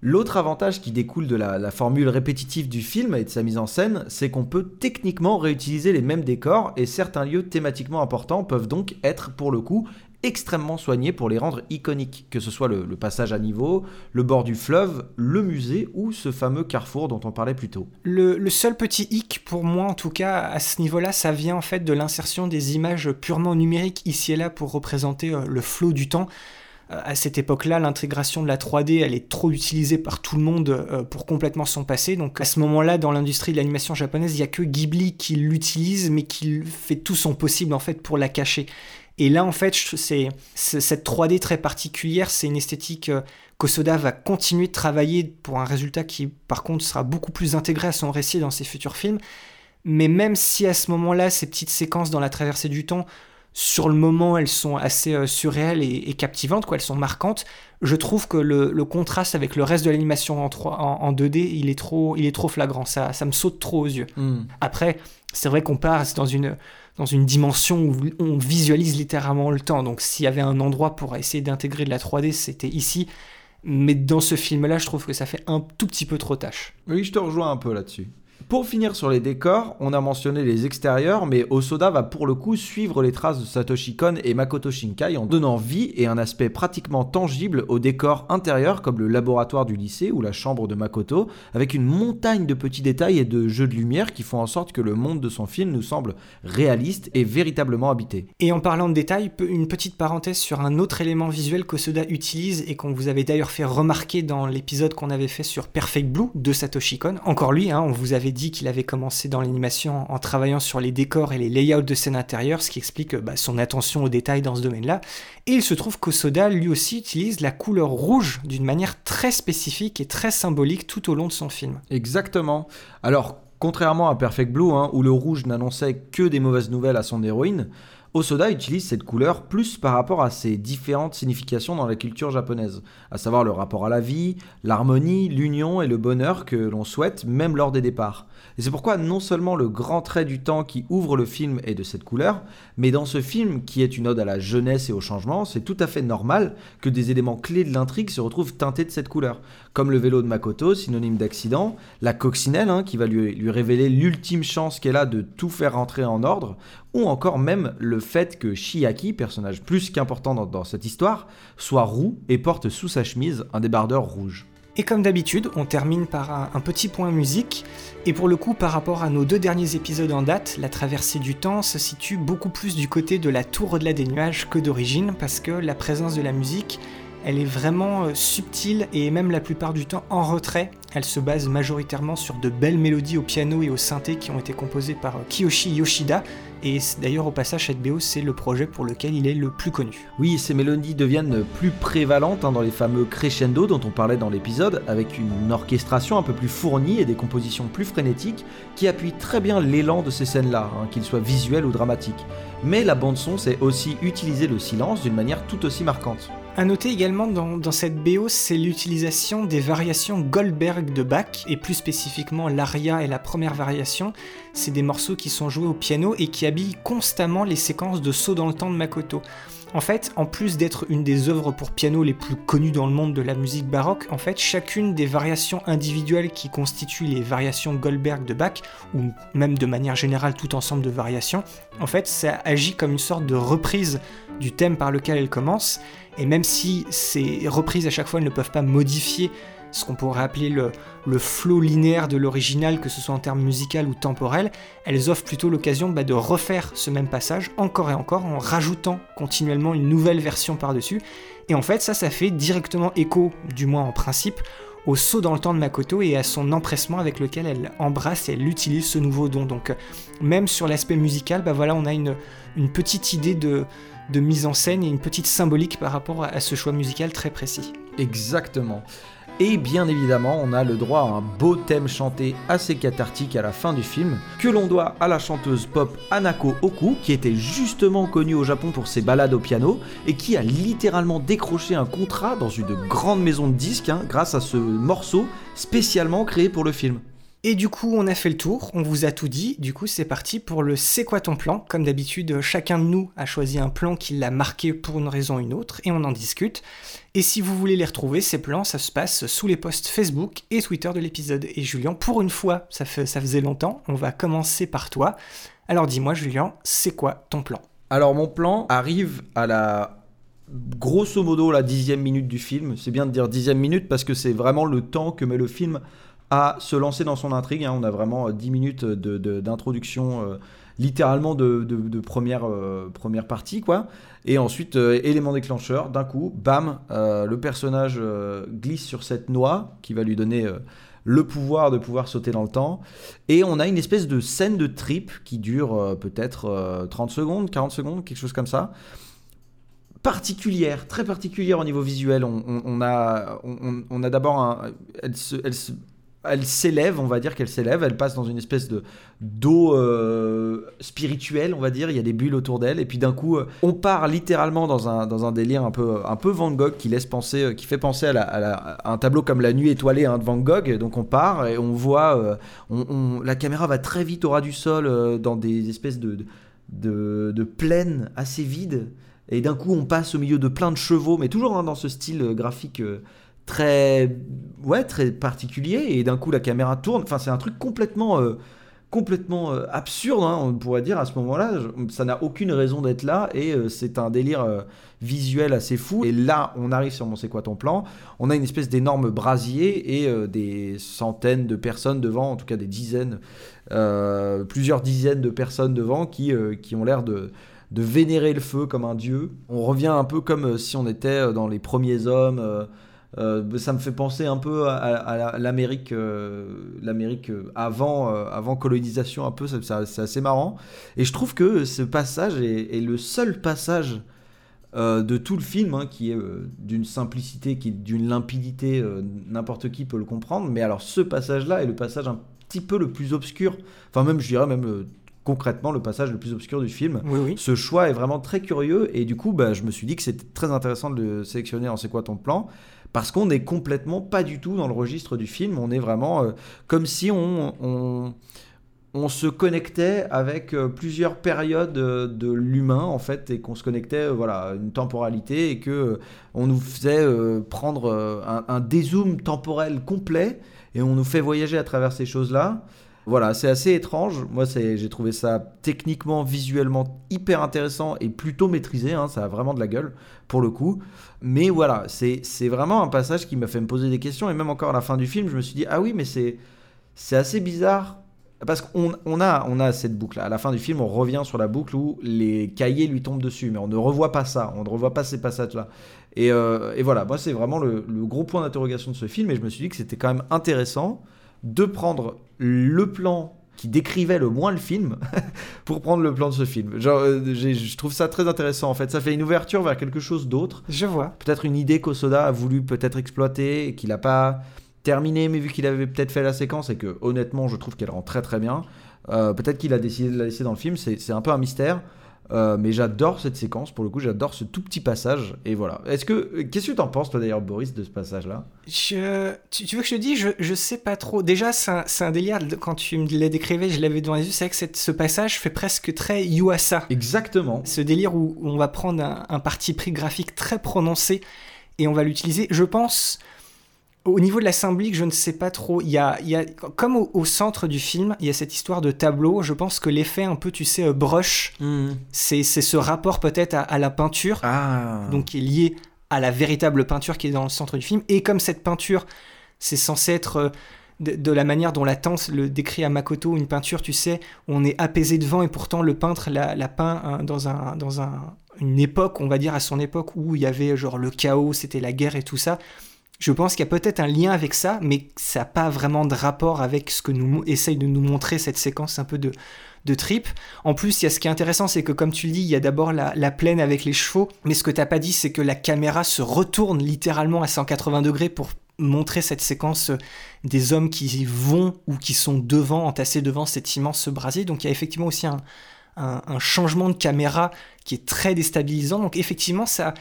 L'autre avantage qui découle de la, formule répétitive du film et de sa mise en scène, c'est qu'on peut techniquement réutiliser les mêmes décors et certains lieux thématiquement importants peuvent donc être pour le coup extrêmement soignés pour les rendre iconiques, que ce soit le, passage à niveau, le bord du fleuve, le musée ou ce fameux carrefour dont on parlait plus tôt. Le, seul petit hic pour moi en tout cas à ce niveau-là, ça vient en fait de l'insertion des images purement numériques ici et là pour représenter euh, le flot du temps. Euh, à cette époque-là, l'intégration de la 3D, elle est trop utilisée par tout le monde euh, pour complètement s'en passer. Donc à ce moment-là, dans l'industrie de l'animation japonaise, il n'y a que Ghibli qui l'utilise, mais qui fait tout son possible en fait pour la cacher. Et là, en fait, c'est cette 3D très particulière, c'est une esthétique euh, qu'Osoda va continuer de travailler pour un résultat qui, par contre, sera beaucoup plus intégré à son récit dans ses futurs films. Mais même si à ce moment-là, ces petites séquences dans la traversée du temps, sur le moment, elles sont assez euh, surréelles et, captivantes, quoi, elles sont marquantes. Je trouve que le, contraste avec le reste de l'animation en, en, 2D, il est trop, il est trop flagrant. Ça, ça me saute trop aux yeux. Hmm. Après, c'est vrai qu'on passe dans une dans une dimension où on visualise littéralement le temps. Donc s'il y avait un endroit pour essayer d'intégrer de la 3D, c'était ici. Mais dans ce film-là, je trouve que ça fait un tout petit peu trop tâche. Oui, je te rejoins un peu là-dessus. Pour finir sur les décors, on a mentionné les extérieurs, mais Osoda va pour le coup suivre les traces de Satoshi Kon et Makoto Shinkai en donnant vie et un aspect pratiquement tangible aux décors intérieurs comme le laboratoire du lycée ou la chambre de Makoto, avec une montagne de petits détails et de jeux de lumière qui font en sorte que le monde de son film nous semble réaliste et véritablement habité. Et en parlant de détails, une petite parenthèse sur un autre élément visuel qu'Osoda utilise et qu'on vous avait d'ailleurs fait remarquer dans l'épisode qu'on avait fait sur Perfect Blue de Satoshi Kon. Encore lui, hein, on vous avait dit qu'il avait commencé dans l'animation en travaillant sur les décors et les layouts de scènes intérieures, ce qui explique bah, son attention aux détails dans ce domaine-là. Et il se trouve qu'Osoda lui aussi utilise la couleur rouge d'une manière très spécifique et très symbolique tout au long de son film. Exactement. Alors, contrairement à Perfect Blue, hein, où le rouge n'annonçait que des mauvaises nouvelles à son héroïne, Osoda utilise cette couleur plus par rapport à ses différentes significations dans la culture japonaise, à savoir le rapport à la vie, l'harmonie, l'union et le bonheur que l'on souhaite même lors des départs. C'est pourquoi non seulement le grand trait du temps qui ouvre le film est de cette couleur, mais dans ce film qui est une ode à la jeunesse et au changement, c'est tout à fait normal que des éléments clés de l'intrigue se retrouvent teintés de cette couleur, comme le vélo de Makoto, synonyme d'accident, la coccinelle hein, qui va lui, lui révéler l'ultime chance qu'elle a de tout faire rentrer en ordre, ou encore même le fait que Shiaki, personnage plus qu'important dans, cette histoire, soit roux et porte sous sa chemise un débardeur rouge. Et comme d'habitude, on termine par un, petit point musique. Et pour le coup, par rapport à nos deux derniers épisodes en date, la traversée du temps se situe beaucoup plus du côté de la tour au-delà des nuages que d'origine, parce que la présence de la musique, elle est vraiment euh, subtile et même la plupart du temps en retrait. Elle se base majoritairement sur de belles mélodies au piano et au synthé qui ont été composées par Kiyoshi Yoshida, et d'ailleurs au passage cette BO c'est le projet pour lequel il est le plus connu. Oui, ces mélodies deviennent plus prévalentes hein, dans les fameux crescendo dont on parlait dans l'épisode, avec une orchestration un peu plus fournie et des compositions plus frénétiques qui appuient très bien l'élan de ces scènes-là, hein, qu'ils soient visuels ou dramatiques. Mais la bande-son c'est aussi utiliser le silence d'une manière tout aussi marquante. À noter également dans, cette BO, c'est l'utilisation des variations Goldberg de Bach, et plus spécifiquement l'aria et la première variation. C'est des morceaux qui sont joués au piano et qui habillent constamment les séquences de saut dans le temps de Makoto. En fait, en plus d'être une des œuvres pour piano les plus connues dans le monde de la musique baroque, en fait, chacune des variations individuelles qui constituent les variations Goldberg de Bach, ou même de manière générale tout ensemble de variations, en fait, ça agit comme une sorte de reprise du thème par lequel elle commence, et même si ces reprises à chaque fois ne peuvent pas modifier ce qu'on pourrait appeler le, le flow linéaire de l'original, que ce soit en termes musical ou temporel, elles offrent plutôt l'occasion bah, de refaire ce même passage encore et encore en rajoutant continuellement une nouvelle version par-dessus. Et en fait, ça, ça fait directement écho, du moins en principe, au saut dans le temps de Makoto et à son empressement avec lequel elle embrasse et elle utilise ce nouveau don. Donc, même sur l'aspect musical, bah voilà, on a une, une petite idée de, de mise en scène et une petite symbolique par rapport à ce choix musical très précis. Exactement. Et bien évidemment, on a le droit à un beau thème chanté assez cathartique à la fin du film, que l'on doit à la chanteuse pop Anako Oku, qui était justement connue au Japon pour ses balades au piano, et qui a littéralement décroché un contrat dans une grande maison de disques hein, grâce à ce morceau spécialement créé pour le film. Et du coup, on a fait le tour, on vous a tout dit. Du coup, c'est parti pour le C'est quoi ton plan? Comme d'habitude, chacun de nous a choisi un plan qui l'a marqué pour une raison ou une autre, et on en discute. Et si vous voulez les retrouver, ces plans, ça se passe sous les posts Facebook et Twitter de l'épisode. Et Julien, pour une fois, ça, ça faisait longtemps, on va commencer par toi. Alors dis-moi, Julien, c'est quoi ton plan? Alors mon plan arrive à la grosso modo la dixième minute du film. C'est bien de dire dixième minute parce que c'est vraiment le temps que met le film à se lancer dans son intrigue. Hein. On a vraiment 10 euh, minutes d'introduction, euh, littéralement de, première, euh, première partie, quoi. Et ensuite, élément déclencheur, d'un coup, bam, le personnage glisse sur cette noix qui va lui donner le pouvoir de pouvoir sauter dans le temps. Et on a une espèce de scène de trip qui dure peut-être 30 secondes, 40 secondes, quelque chose comme ça particulière, très particulière au niveau visuel. On, a, on, a d'abord un, elle se, s'élève, on va dire qu'elle s'élève, elle passe dans une espèce de d'eau euh, spirituelle, on va dire, il y a des bulles autour d'elle, et puis d'un coup, euh, on part littéralement dans un, dans un délire un peu, un peu Van Gogh qui laisse penser, euh, qui fait penser à, un tableau comme La Nuit étoilée hein, de Van Gogh, donc on part et on voit, on, la caméra va très vite au ras du sol dans des espèces de, de, de plaines assez vides, et d'un coup on passe au milieu de plein de chevaux, mais toujours hein, dans ce style graphique très ouais très particulier et d'un coup la caméra tourne. Enfin c'est un truc complètement euh, complètement euh, absurde hein, on pourrait dire à ce moment-là. Ça n'a aucune raison d'être là et euh, c'est un délire visuel assez fou. Et là on arrive sur mon c'est quoi ton plan. On a une espèce d'énorme brasier et des centaines de personnes devant en tout cas des dizaines plusieurs dizaines de personnes devant qui qui ont l'air de de vénérer le feu comme un dieu. On revient un peu comme si on était dans les premiers hommes, euh, ça me fait penser un peu à, l'Amérique, euh, l'Amérique euh, avant, colonisation un peu. C'est assez marrant. Et je trouve que ce passage est, le seul passage de tout le film hein, qui est d'une simplicité, qui d'une limpidité. N'importe qui peut le comprendre. Mais alors ce passage-là est le passage un petit peu le plus obscur. Enfin même, je dirais même concrètement le passage le plus obscur du film. Ce choix est vraiment très curieux et du coup, bah, je me suis dit que c'était très intéressant de le sélectionner en C'est quoi ton plan? Parce qu'on n'est complètement pas du tout dans le registre du film. On est vraiment euh, comme si on, on, se connectait avec euh, plusieurs périodes euh, de l'humain en fait et qu'on se connectait voilà une temporalité et que on nous faisait prendre un, un, dézoom temporel complet et on nous fait voyager à travers ces choses là. Voilà, c'est assez étrange. Moi, j'ai trouvé ça techniquement, visuellement hyper intéressant et plutôt maîtrisé. Hein. Ça a vraiment de la gueule, pour le coup. Mais voilà, c'est vraiment un passage qui m'a fait me poser des questions. Et même encore à la fin du film, je me suis dit, ah oui, mais c'est assez bizarre. Parce qu'on on a, on a cette boucle. À la fin du film, on revient sur la boucle où les cahiers lui tombent dessus. Mais on ne revoit pas ça. On ne revoit pas ces passages-là. Et, euh, voilà, moi, c'est vraiment le, le gros point d'interrogation de ce film. Et je me suis dit que c'était quand même intéressant de prendre le plan qui décrivait le moins le film pour prendre le plan de ce film. Genre, euh, je trouve ça très intéressant en fait. Ça fait une ouverture vers quelque chose d'autre. Je vois. Peut-être une idée qu'Osoda a voulu peut-être exploiter et qu'il n'a pas terminé, mais vu qu'il avait peut-être fait la séquence et que honnêtement, je trouve qu'elle rend très très bien. euh, peut-être qu'il a décidé de la laisser dans le film. C'est un peu un mystère. Euh, mais j'adore cette séquence, pour le coup, j'adore ce tout petit passage. Et voilà. Est-ce que. Qu'est-ce que tu en penses, toi d'ailleurs, Boris, de ce passage-là? Je... Tu, tu veux que je te dise? Je, je sais pas trop. Déjà, c'est un, un délire. Quand tu me l'as décrivé, je l'avais devant les yeux. C'est vrai que cette- ce passage fait presque très Yuasa. Exactement. Ce délire où, où on va prendre un, un parti pris graphique très prononcé et on va l'utiliser. Je pense. Au niveau de la symbolique, je ne sais pas trop. Il y a, il y a, comme au, au centre du film, il y a cette histoire de tableau. Je pense que l'effet un peu, tu sais, euh, brush, c'est c'est ce rapport peut-être à, à la peinture Ah. donc qui est lié à la véritable peinture qui est dans le centre du film. Et comme cette peinture, c'est censé être euh, de, de la manière dont la tante le décrit à Makoto, une peinture, tu sais, où on est apaisé devant et pourtant le peintre l'a, l'a peint hein, dans, un, dans un, une époque, on va dire à son époque, où il y avait genre le chaos, c'était la guerre et tout ça. Je pense qu'il y a peut-être un lien avec ça, mais ça n'a pas vraiment de rapport avec ce que nous essaye de nous montrer cette séquence un peu de, de trip. En plus, il y a ce qui est intéressant, c'est que comme tu le dis, il y a d'abord la, la plaine avec les chevaux, mais ce que t'as pas dit, c'est que la caméra se retourne littéralement à 180 degrés pour montrer cette séquence euh, des hommes qui vont ou qui sont devant, entassés devant cet immense brasier. Donc il y a effectivement aussi un changement de caméra qui est très déstabilisant. Donc effectivement, ça,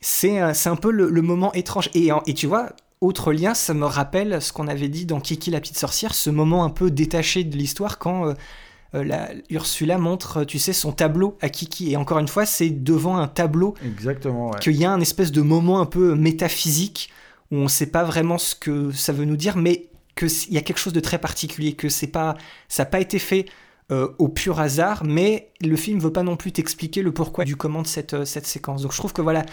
c'est un, un peu le, le moment étrange. Et, et tu vois, autre lien, ça me rappelle ce qu'on avait dit dans Kiki la petite sorcière, ce moment un peu détaché de l'histoire quand euh, euh, la, Ursula montre, tu sais, son tableau à Kiki. Et encore une fois, c'est devant un tableau Exactement, ouais. qu'il y a un espèce de moment un peu métaphysique où on ne sait pas vraiment ce que ça veut nous dire, mais qu'il y a quelque chose de très particulier, que c'est pas, ça n'a pas été fait euh, au pur hasard, mais le film veut pas non plus t'expliquer le pourquoi du comment de cette, cette séquence. Donc je trouve que voilà,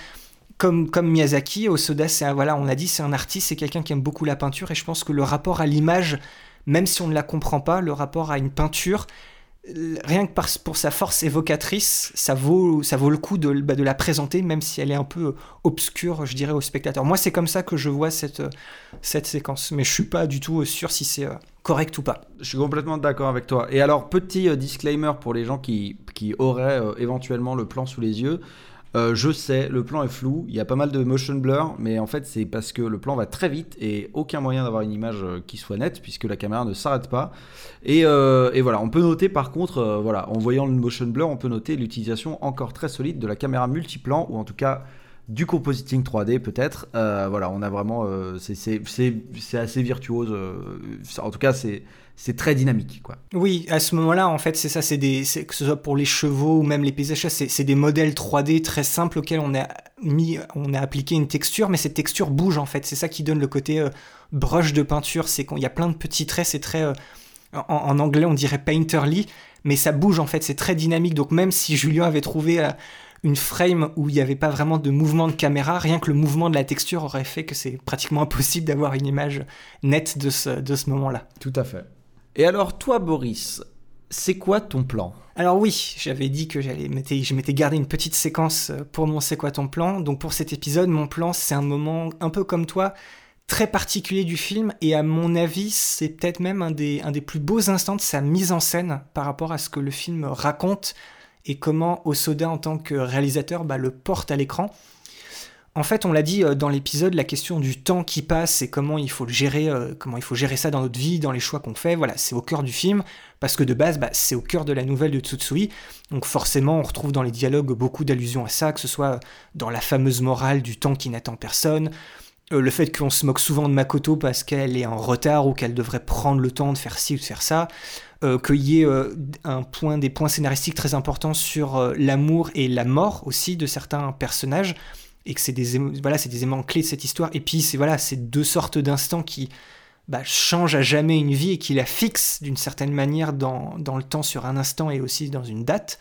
comme, Miyazaki, Osoda, c'est voilà, on a dit, c'est un artiste, c'est quelqu'un qui aime beaucoup la peinture, et je pense que le rapport à l'image, même si on ne la comprend pas, le rapport à une peinture, euh, rien que pour sa force évocatrice, ça vaut, ça vaut le coup de, bah, de la présenter, même si elle est un peu obscure, je dirais, au spectateur. Moi, c'est comme ça que je vois cette, euh, séquence, mais je suis pas du tout sûr si c'est euh, correct ou pas. Je suis complètement d'accord avec toi. Et alors, petit disclaimer pour les gens qui, auraient éventuellement le plan sous les yeux. Euh, je sais, le plan est flou, il y a pas mal de motion blur, mais en fait c'est parce que le plan va très vite et aucun moyen d'avoir une image euh, qui soit nette puisque la caméra ne s'arrête pas. Et, euh, voilà, on peut noter par contre, voilà, en voyant le motion blur, on peut noter l'utilisation encore très solide de la caméra multiplan ou en tout cas du compositing 3D peut-être. Voilà, on a vraiment, c'est- assez virtuose. en tout cas, c'est c'est très dynamique, quoi. Oui, à ce moment-là, en fait, c'est ça, c'est des, c'est- que ce soit pour les chevaux ou même les paysages, c'est c'est des modèles 3D très simples auxquels on a mis, on a appliqué une texture, mais cette texture bouge en fait. C'est ça qui donne le côté euh, brush de peinture. C'est qu'il y a plein de petits traits, c'est très, euh, en, en anglais on dirait painterly, mais ça bouge en fait, c'est très dynamique. Donc même si Julien avait trouvé euh, une frame où il n'y avait pas vraiment de mouvement de caméra, rien que le mouvement de la texture aurait fait que c'est pratiquement impossible d'avoir une image nette de ce, de ce moment-là. Tout à fait. Et alors, toi, Boris, c'est quoi ton plan? Alors oui, j'avais dit que j'allais je m'étais gardé une petite séquence euh, pour mon c'est quoi ton plan. Donc pour cet épisode, mon plan c'est un moment un peu comme toi, très particulier du film et à mon avis c'est peut-être même un des, un des plus beaux instants de sa mise en scène par rapport à ce que le film raconte et comment Osoda en tant que réalisateur bah, le porte à l'écran. En fait, on l'a dit euh, dans l'épisode, la question du temps qui passe et comment il faut le gérer, euh, comment il faut gérer ça dans notre vie, dans les choix qu'on fait. Voilà, c'est au cœur du film parce que de base, bah, c'est au cœur de la nouvelle de Tsutsui. Donc forcément, on retrouve dans les dialogues beaucoup d'allusions à ça, que ce soit dans la fameuse morale du temps qui n'attend personne, euh, le fait qu'on se moque souvent de Makoto parce qu'elle est en retard ou qu'elle devrait prendre le temps de faire ci ou de faire ça, qu'il y ait un point, des points scénaristiques très importants sur l'amour et la mort aussi de certains personnages et que c'est des voilà des éléments clés de cette histoire. Et puis c'est voilà ces deux sortes d'instants qui bah, changent à jamais une vie et qui la fixent d'une certaine manière dans, dans le temps sur un instant et aussi dans une date.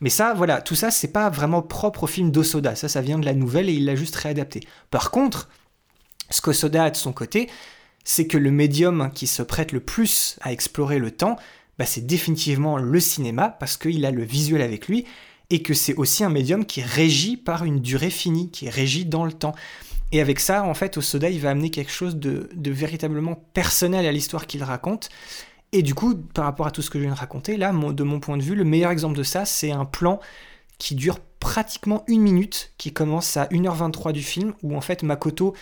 Mais ça voilà tout ça c'est pas vraiment propre au film d'Osoda. Ça ça vient de la nouvelle et il l'a juste réadapté. Par contre ce qu'Osoda a de son côté c'est que le médium qui se prête le plus à explorer le temps bah, c'est définitivement le cinéma parce qu'il a le visuel avec lui et que c'est aussi un médium qui est régi par une durée finie, qui est régi dans le temps. Et avec ça, en fait, Osoda, il va amener quelque chose de, de véritablement personnel à l'histoire qu'il raconte. Et du coup, par rapport à tout ce que je viens de raconter, là, de mon point de vue, le meilleur exemple de ça, c'est un plan qui dure pratiquement une minute, qui commence à 1h23 du film, où en fait Makoto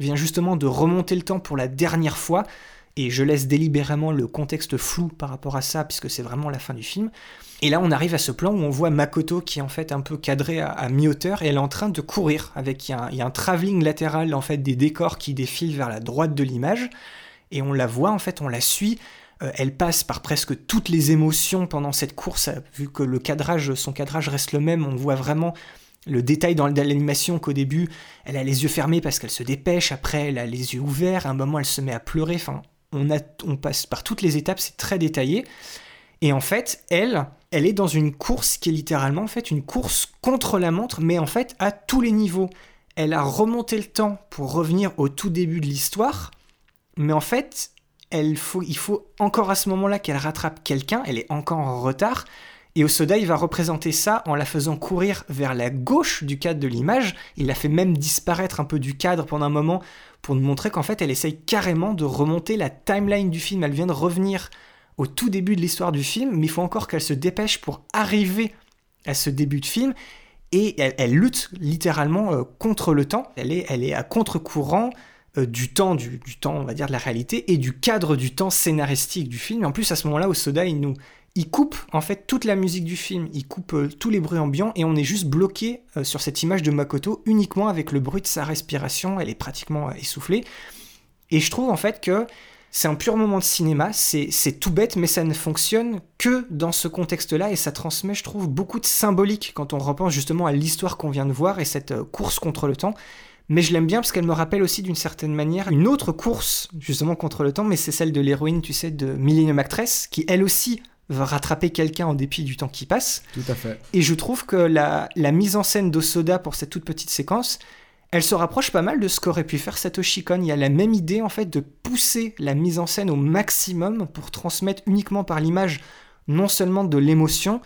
vient justement de remonter le temps pour la dernière fois, et je laisse délibérément le contexte flou par rapport à ça, puisque c'est vraiment la fin du film. Et là, on arrive à ce plan où on voit Makoto qui est en fait un peu cadrée à, mi-hauteur, et elle est en train de courir, avec il y, a un, travelling latéral en fait des décors qui défilent vers la droite de l'image, et on la voit en fait, on la suit. Euh, elle passe par presque toutes les émotions pendant cette course, vu que le cadrage, son cadrage reste le même, on voit vraiment le détail dans l'animation qu'au début, elle a les yeux fermés parce qu'elle se dépêche, après elle a les yeux ouverts, à un moment elle se met à pleurer, enfin on passe par toutes les étapes, c'est très détaillé. Et en fait, elle, elle est dans une course qui est littéralement en fait une course contre la montre, mais en fait à tous les niveaux. Elle a remonté le temps pour revenir au tout début de l'histoire, mais en fait, faut, il faut encore à ce moment-là qu'elle rattrape quelqu'un, elle est encore en retard, et Osoda, il va représenter ça en la faisant courir vers la gauche du cadre de l'image. Il la fait même disparaître un peu du cadre pendant un moment pour nous montrer qu'en fait, elle essaye carrément de remonter la timeline du film. Elle vient de revenir au tout début de l'histoire du film, mais il faut encore qu'elle se dépêche pour arriver à ce début de film. Et elle, lutte littéralement euh, contre le temps. Elle est, elle est à contre-courant euh, du temps, du, temps, on va dire, de la réalité, et du cadre du temps scénaristique du film. Et en plus, à ce moment-là, Osoda, il nous, il coupe en fait toute la musique du film, il coupe euh, tous les bruits ambiants et on est juste bloqué sur cette image de Makoto uniquement avec le bruit de sa respiration, elle est pratiquement essoufflée. Et je trouve en fait que c'est un pur moment de cinéma, c'est tout bête, mais ça ne fonctionne que dans ce contexte-là et ça transmet, je trouve, beaucoup de symbolique quand on repense justement à l'histoire qu'on vient de voir et cette course contre le temps mais je l'aime bien parce qu'elle me rappelle aussi d'une certaine manière une autre course justement contre le temps, mais c'est celle de l'héroïne, tu sais, de Millennium Actress, qui elle aussi va rattraper quelqu'un en dépit du temps qui passe. Tout à fait. Et je trouve que la, la mise en scène d'Osoda pour cette toute petite séquence, elle se rapproche pas mal de ce qu'aurait pu faire Satoshi Kon. Il y a la même idée en fait de pousser la mise en scène au maximum pour transmettre uniquement par l'image non seulement de l'émotion,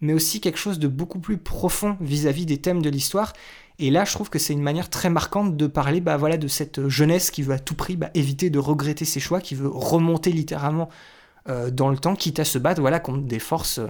mais aussi quelque chose de beaucoup plus profond vis à -vis des thèmes de l'histoire. Et là, je trouve que c'est une manière très marquante de parler bah, voilà, de cette jeunesse qui veut à tout prix bah, éviter de regretter ses choix, qui veut remonter littéralement euh, dans le temps, quitte à se battre voilà, contre des forces euh,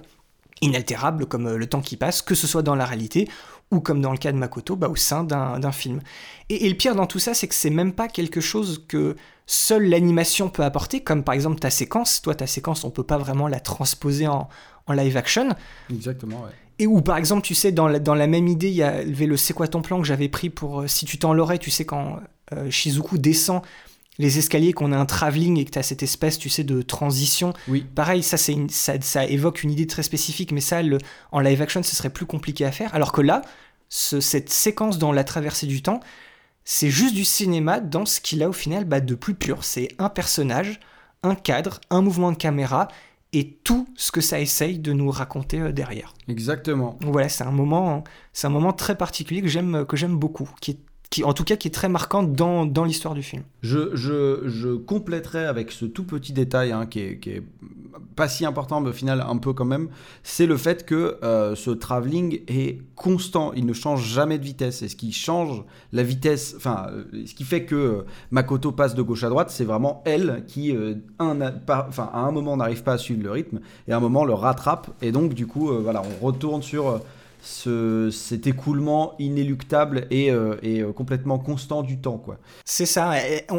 inaltérables comme euh, le temps qui passe, que ce soit dans la réalité ou comme dans le cas de Makoto, bah, au sein d'un film. Et, et, le pire dans tout ça, c'est que c'est même pas quelque chose que seule l'animation peut apporter, comme par exemple ta séquence. Toi, ta séquence, on peut pas vraiment la transposer en, en live action. Exactement, ouais. Et où, par exemple, tu sais, dans la, dans la même idée, il y avait le C'est quoi ton plan que j'avais pris pour euh, Si tu t'en l'aurais, tu sais, quand euh, Shizuku descend les escaliers, qu'on a un travelling et que tu as cette espèce, tu sais, de transition. Oui. Pareil, ça, c'est ça, ça, évoque une idée très spécifique, mais ça, le, en live action, ce serait plus compliqué à faire. Alors que là, ce, cette séquence dans la traversée du temps, c'est juste du cinéma dans ce qu'il a au final bah, de plus pur. C'est un personnage, un cadre, un mouvement de caméra et tout ce que ça essaye de nous raconter euh, derrière. Exactement. voilà, c'est un moment, c'est un moment très particulier que j'aime, que j'aime beaucoup, qui est en tout cas qui est très marquante dans, dans l'histoire du film. Je, je, je, compléterai avec ce tout petit détail hein, qui, est, qui, est, pas si important, mais au final un peu quand même, c'est le fait que euh, ce travelling est constant, il ne change jamais de vitesse. Et ce qui change la vitesse, enfin, euh, ce qui fait que euh, Makoto passe de gauche à droite, c'est vraiment elle qui, à un moment, n'arrive pas à suivre le rythme, et à un moment le rattrape, et donc du coup, voilà, on retourne sur ce, cet écoulement inéluctable et, euh, euh, complètement constant du temps. quoi. C'est ça,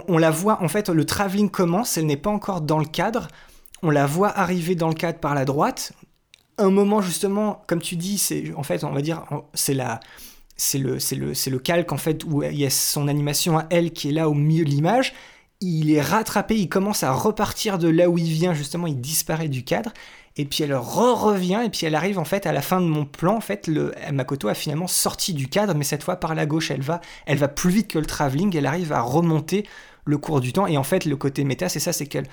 on, la voit, en fait, le travelling commence, elle n'est pas encore dans le cadre, on la voit arriver dans le cadre par la droite. Un moment, justement, comme tu dis, c'est en fait, on va dire, c'est la. C'est le, le, le calque en fait où il y a son animation à elle qui est là au milieu de l'image il est rattrapé, il commence à repartir de là où il vient, justement, il disparaît du cadre, et puis elle re-revient, et puis elle arrive en fait à la fin de mon plan, en fait, le, Makoto a finalement sorti du cadre, mais cette fois par la gauche, elle va, elle va plus vite que le travelling, elle arrive à remonter le cours du temps, et en fait, le côté méta, c'est ça, c'est qu'elle,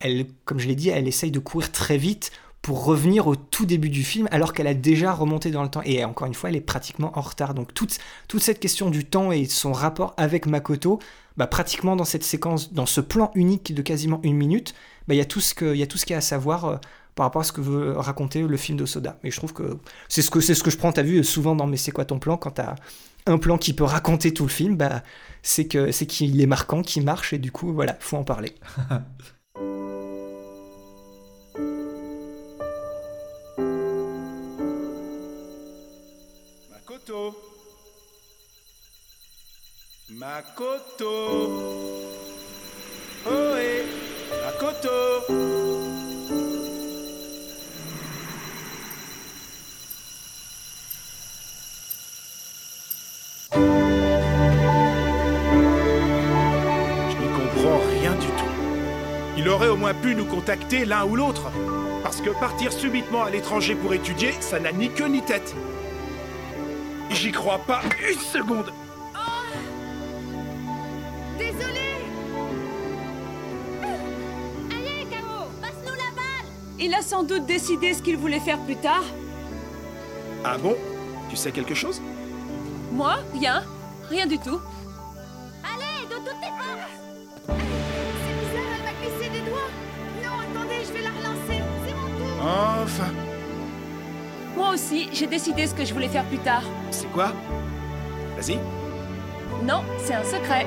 elle, comme je l'ai dit, elle essaye de courir très vite pour revenir au tout début du film alors qu'elle a déjà remonté dans le temps. Et encore une fois, elle est pratiquement en retard. Donc toute, toute cette question du temps et son rapport avec Makoto, bah, pratiquement dans cette séquence, dans ce plan unique de quasiment une minute, bah, il y a tout ce qu'il y a tout ce qu'il y a à savoir euh, par rapport à ce que veut raconter le film de Soda. Et je trouve que c'est ce que c'est ce que je prends, t'as vu souvent dans Mais c'est quoi ton plan quand t'as un plan qui peut raconter tout le film, bah c'est que c'est qu'il est marquant, qu'il marche et du coup voilà, faut en parler. Makoto. Makoto. Ohé, Makoto. Il aurait au moins pu nous contacter l'un ou l'autre. Parce que partir subitement à l'étranger pour étudier, ça n'a ni queue ni tête. J'y crois pas une seconde. Désolé Allez, Caro, passe-nous la balle Il a sans doute décidé ce qu'il voulait faire plus tard. Ah bon? Tu sais quelque chose? Moi, rien? Rien du tout. J'ai décidé ce que je voulais faire plus tard. c'est quoi? Vas-y. Non, c'est un secret.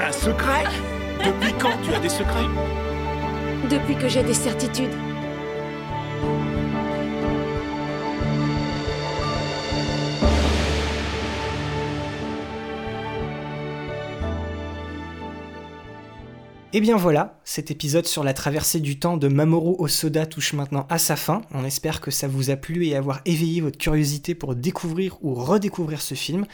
Un secret? Depuis quand tu as des secrets? Depuis que j'ai des certitudes. Et bien voilà, cet épisode sur la traversée du temps de Mamoru Osoda touche maintenant à sa fin. On espère que ça vous a plu et avoir éveillé votre curiosité pour découvrir ou redécouvrir ce film.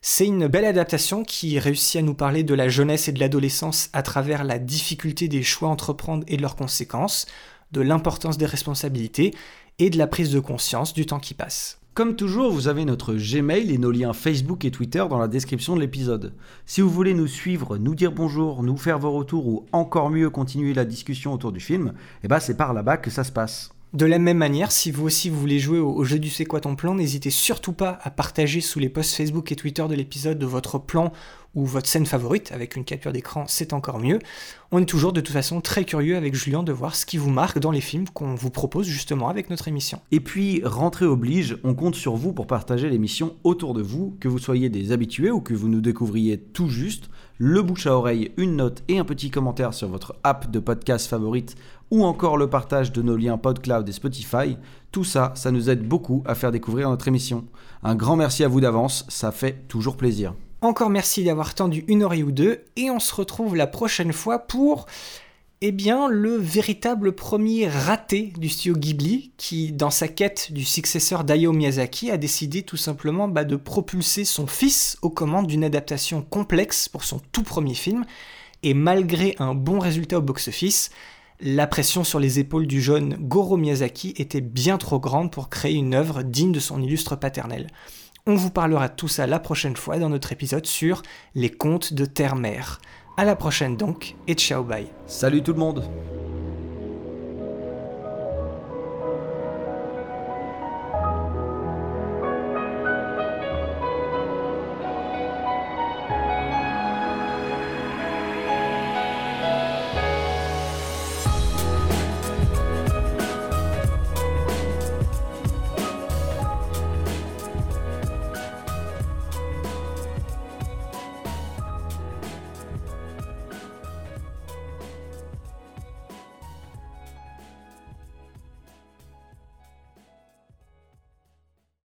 C'est une belle adaptation qui réussit à nous parler de la jeunesse et de l'adolescence à travers la difficulté des choix entreprendre et de leurs conséquences, de l'importance des responsabilités et de la prise de conscience du temps qui passe. Comme toujours, vous avez notre Gmail et nos liens Facebook et Twitter dans la description de l'épisode. Si vous voulez nous suivre, nous dire bonjour, nous faire vos retours ou encore mieux continuer la discussion autour du film, eh ben c'est par là-bas que ça se passe. De la même manière, si vous aussi vous voulez jouer au, jeu du C'est quoi ton plan, n'hésitez surtout pas à partager sous les posts Facebook et Twitter de l'épisode de votre plan ou votre scène favorite, avec une capture d'écran, c'est encore mieux. On est toujours de toute façon très curieux avec Julien de voir ce qui vous marque dans les films qu'on vous propose justement avec notre émission. Et puis, rentrée oblige, on compte sur vous pour partager l'émission autour de vous, que vous soyez des habitués ou que vous nous découvriez tout juste. Le bouche à oreille, une note et un petit commentaire sur votre app de podcast favorite ou encore le partage de nos liens PodCloud et Spotify, tout ça, ça nous aide beaucoup à faire découvrir notre émission. Un grand merci à vous d'avance, ça fait toujours plaisir. Encore merci d'avoir tendu une oreille ou deux, et on se retrouve la prochaine fois pour, eh bien, le véritable premier raté du studio Ghibli, qui, dans sa quête du successeur d'Hayao Miyazaki, a décidé tout simplement bah, de propulser son fils aux commandes d'une adaptation complexe pour son tout premier film, et malgré un bon résultat au box-office, la pression sur les épaules du jeune Goro Miyazaki était bien trop grande pour créer une œuvre digne de son illustre paternel. On vous parlera de tout ça la prochaine fois dans notre épisode sur les contes de Terre-Mère. À la prochaine donc, et ciao bye. Salut tout le monde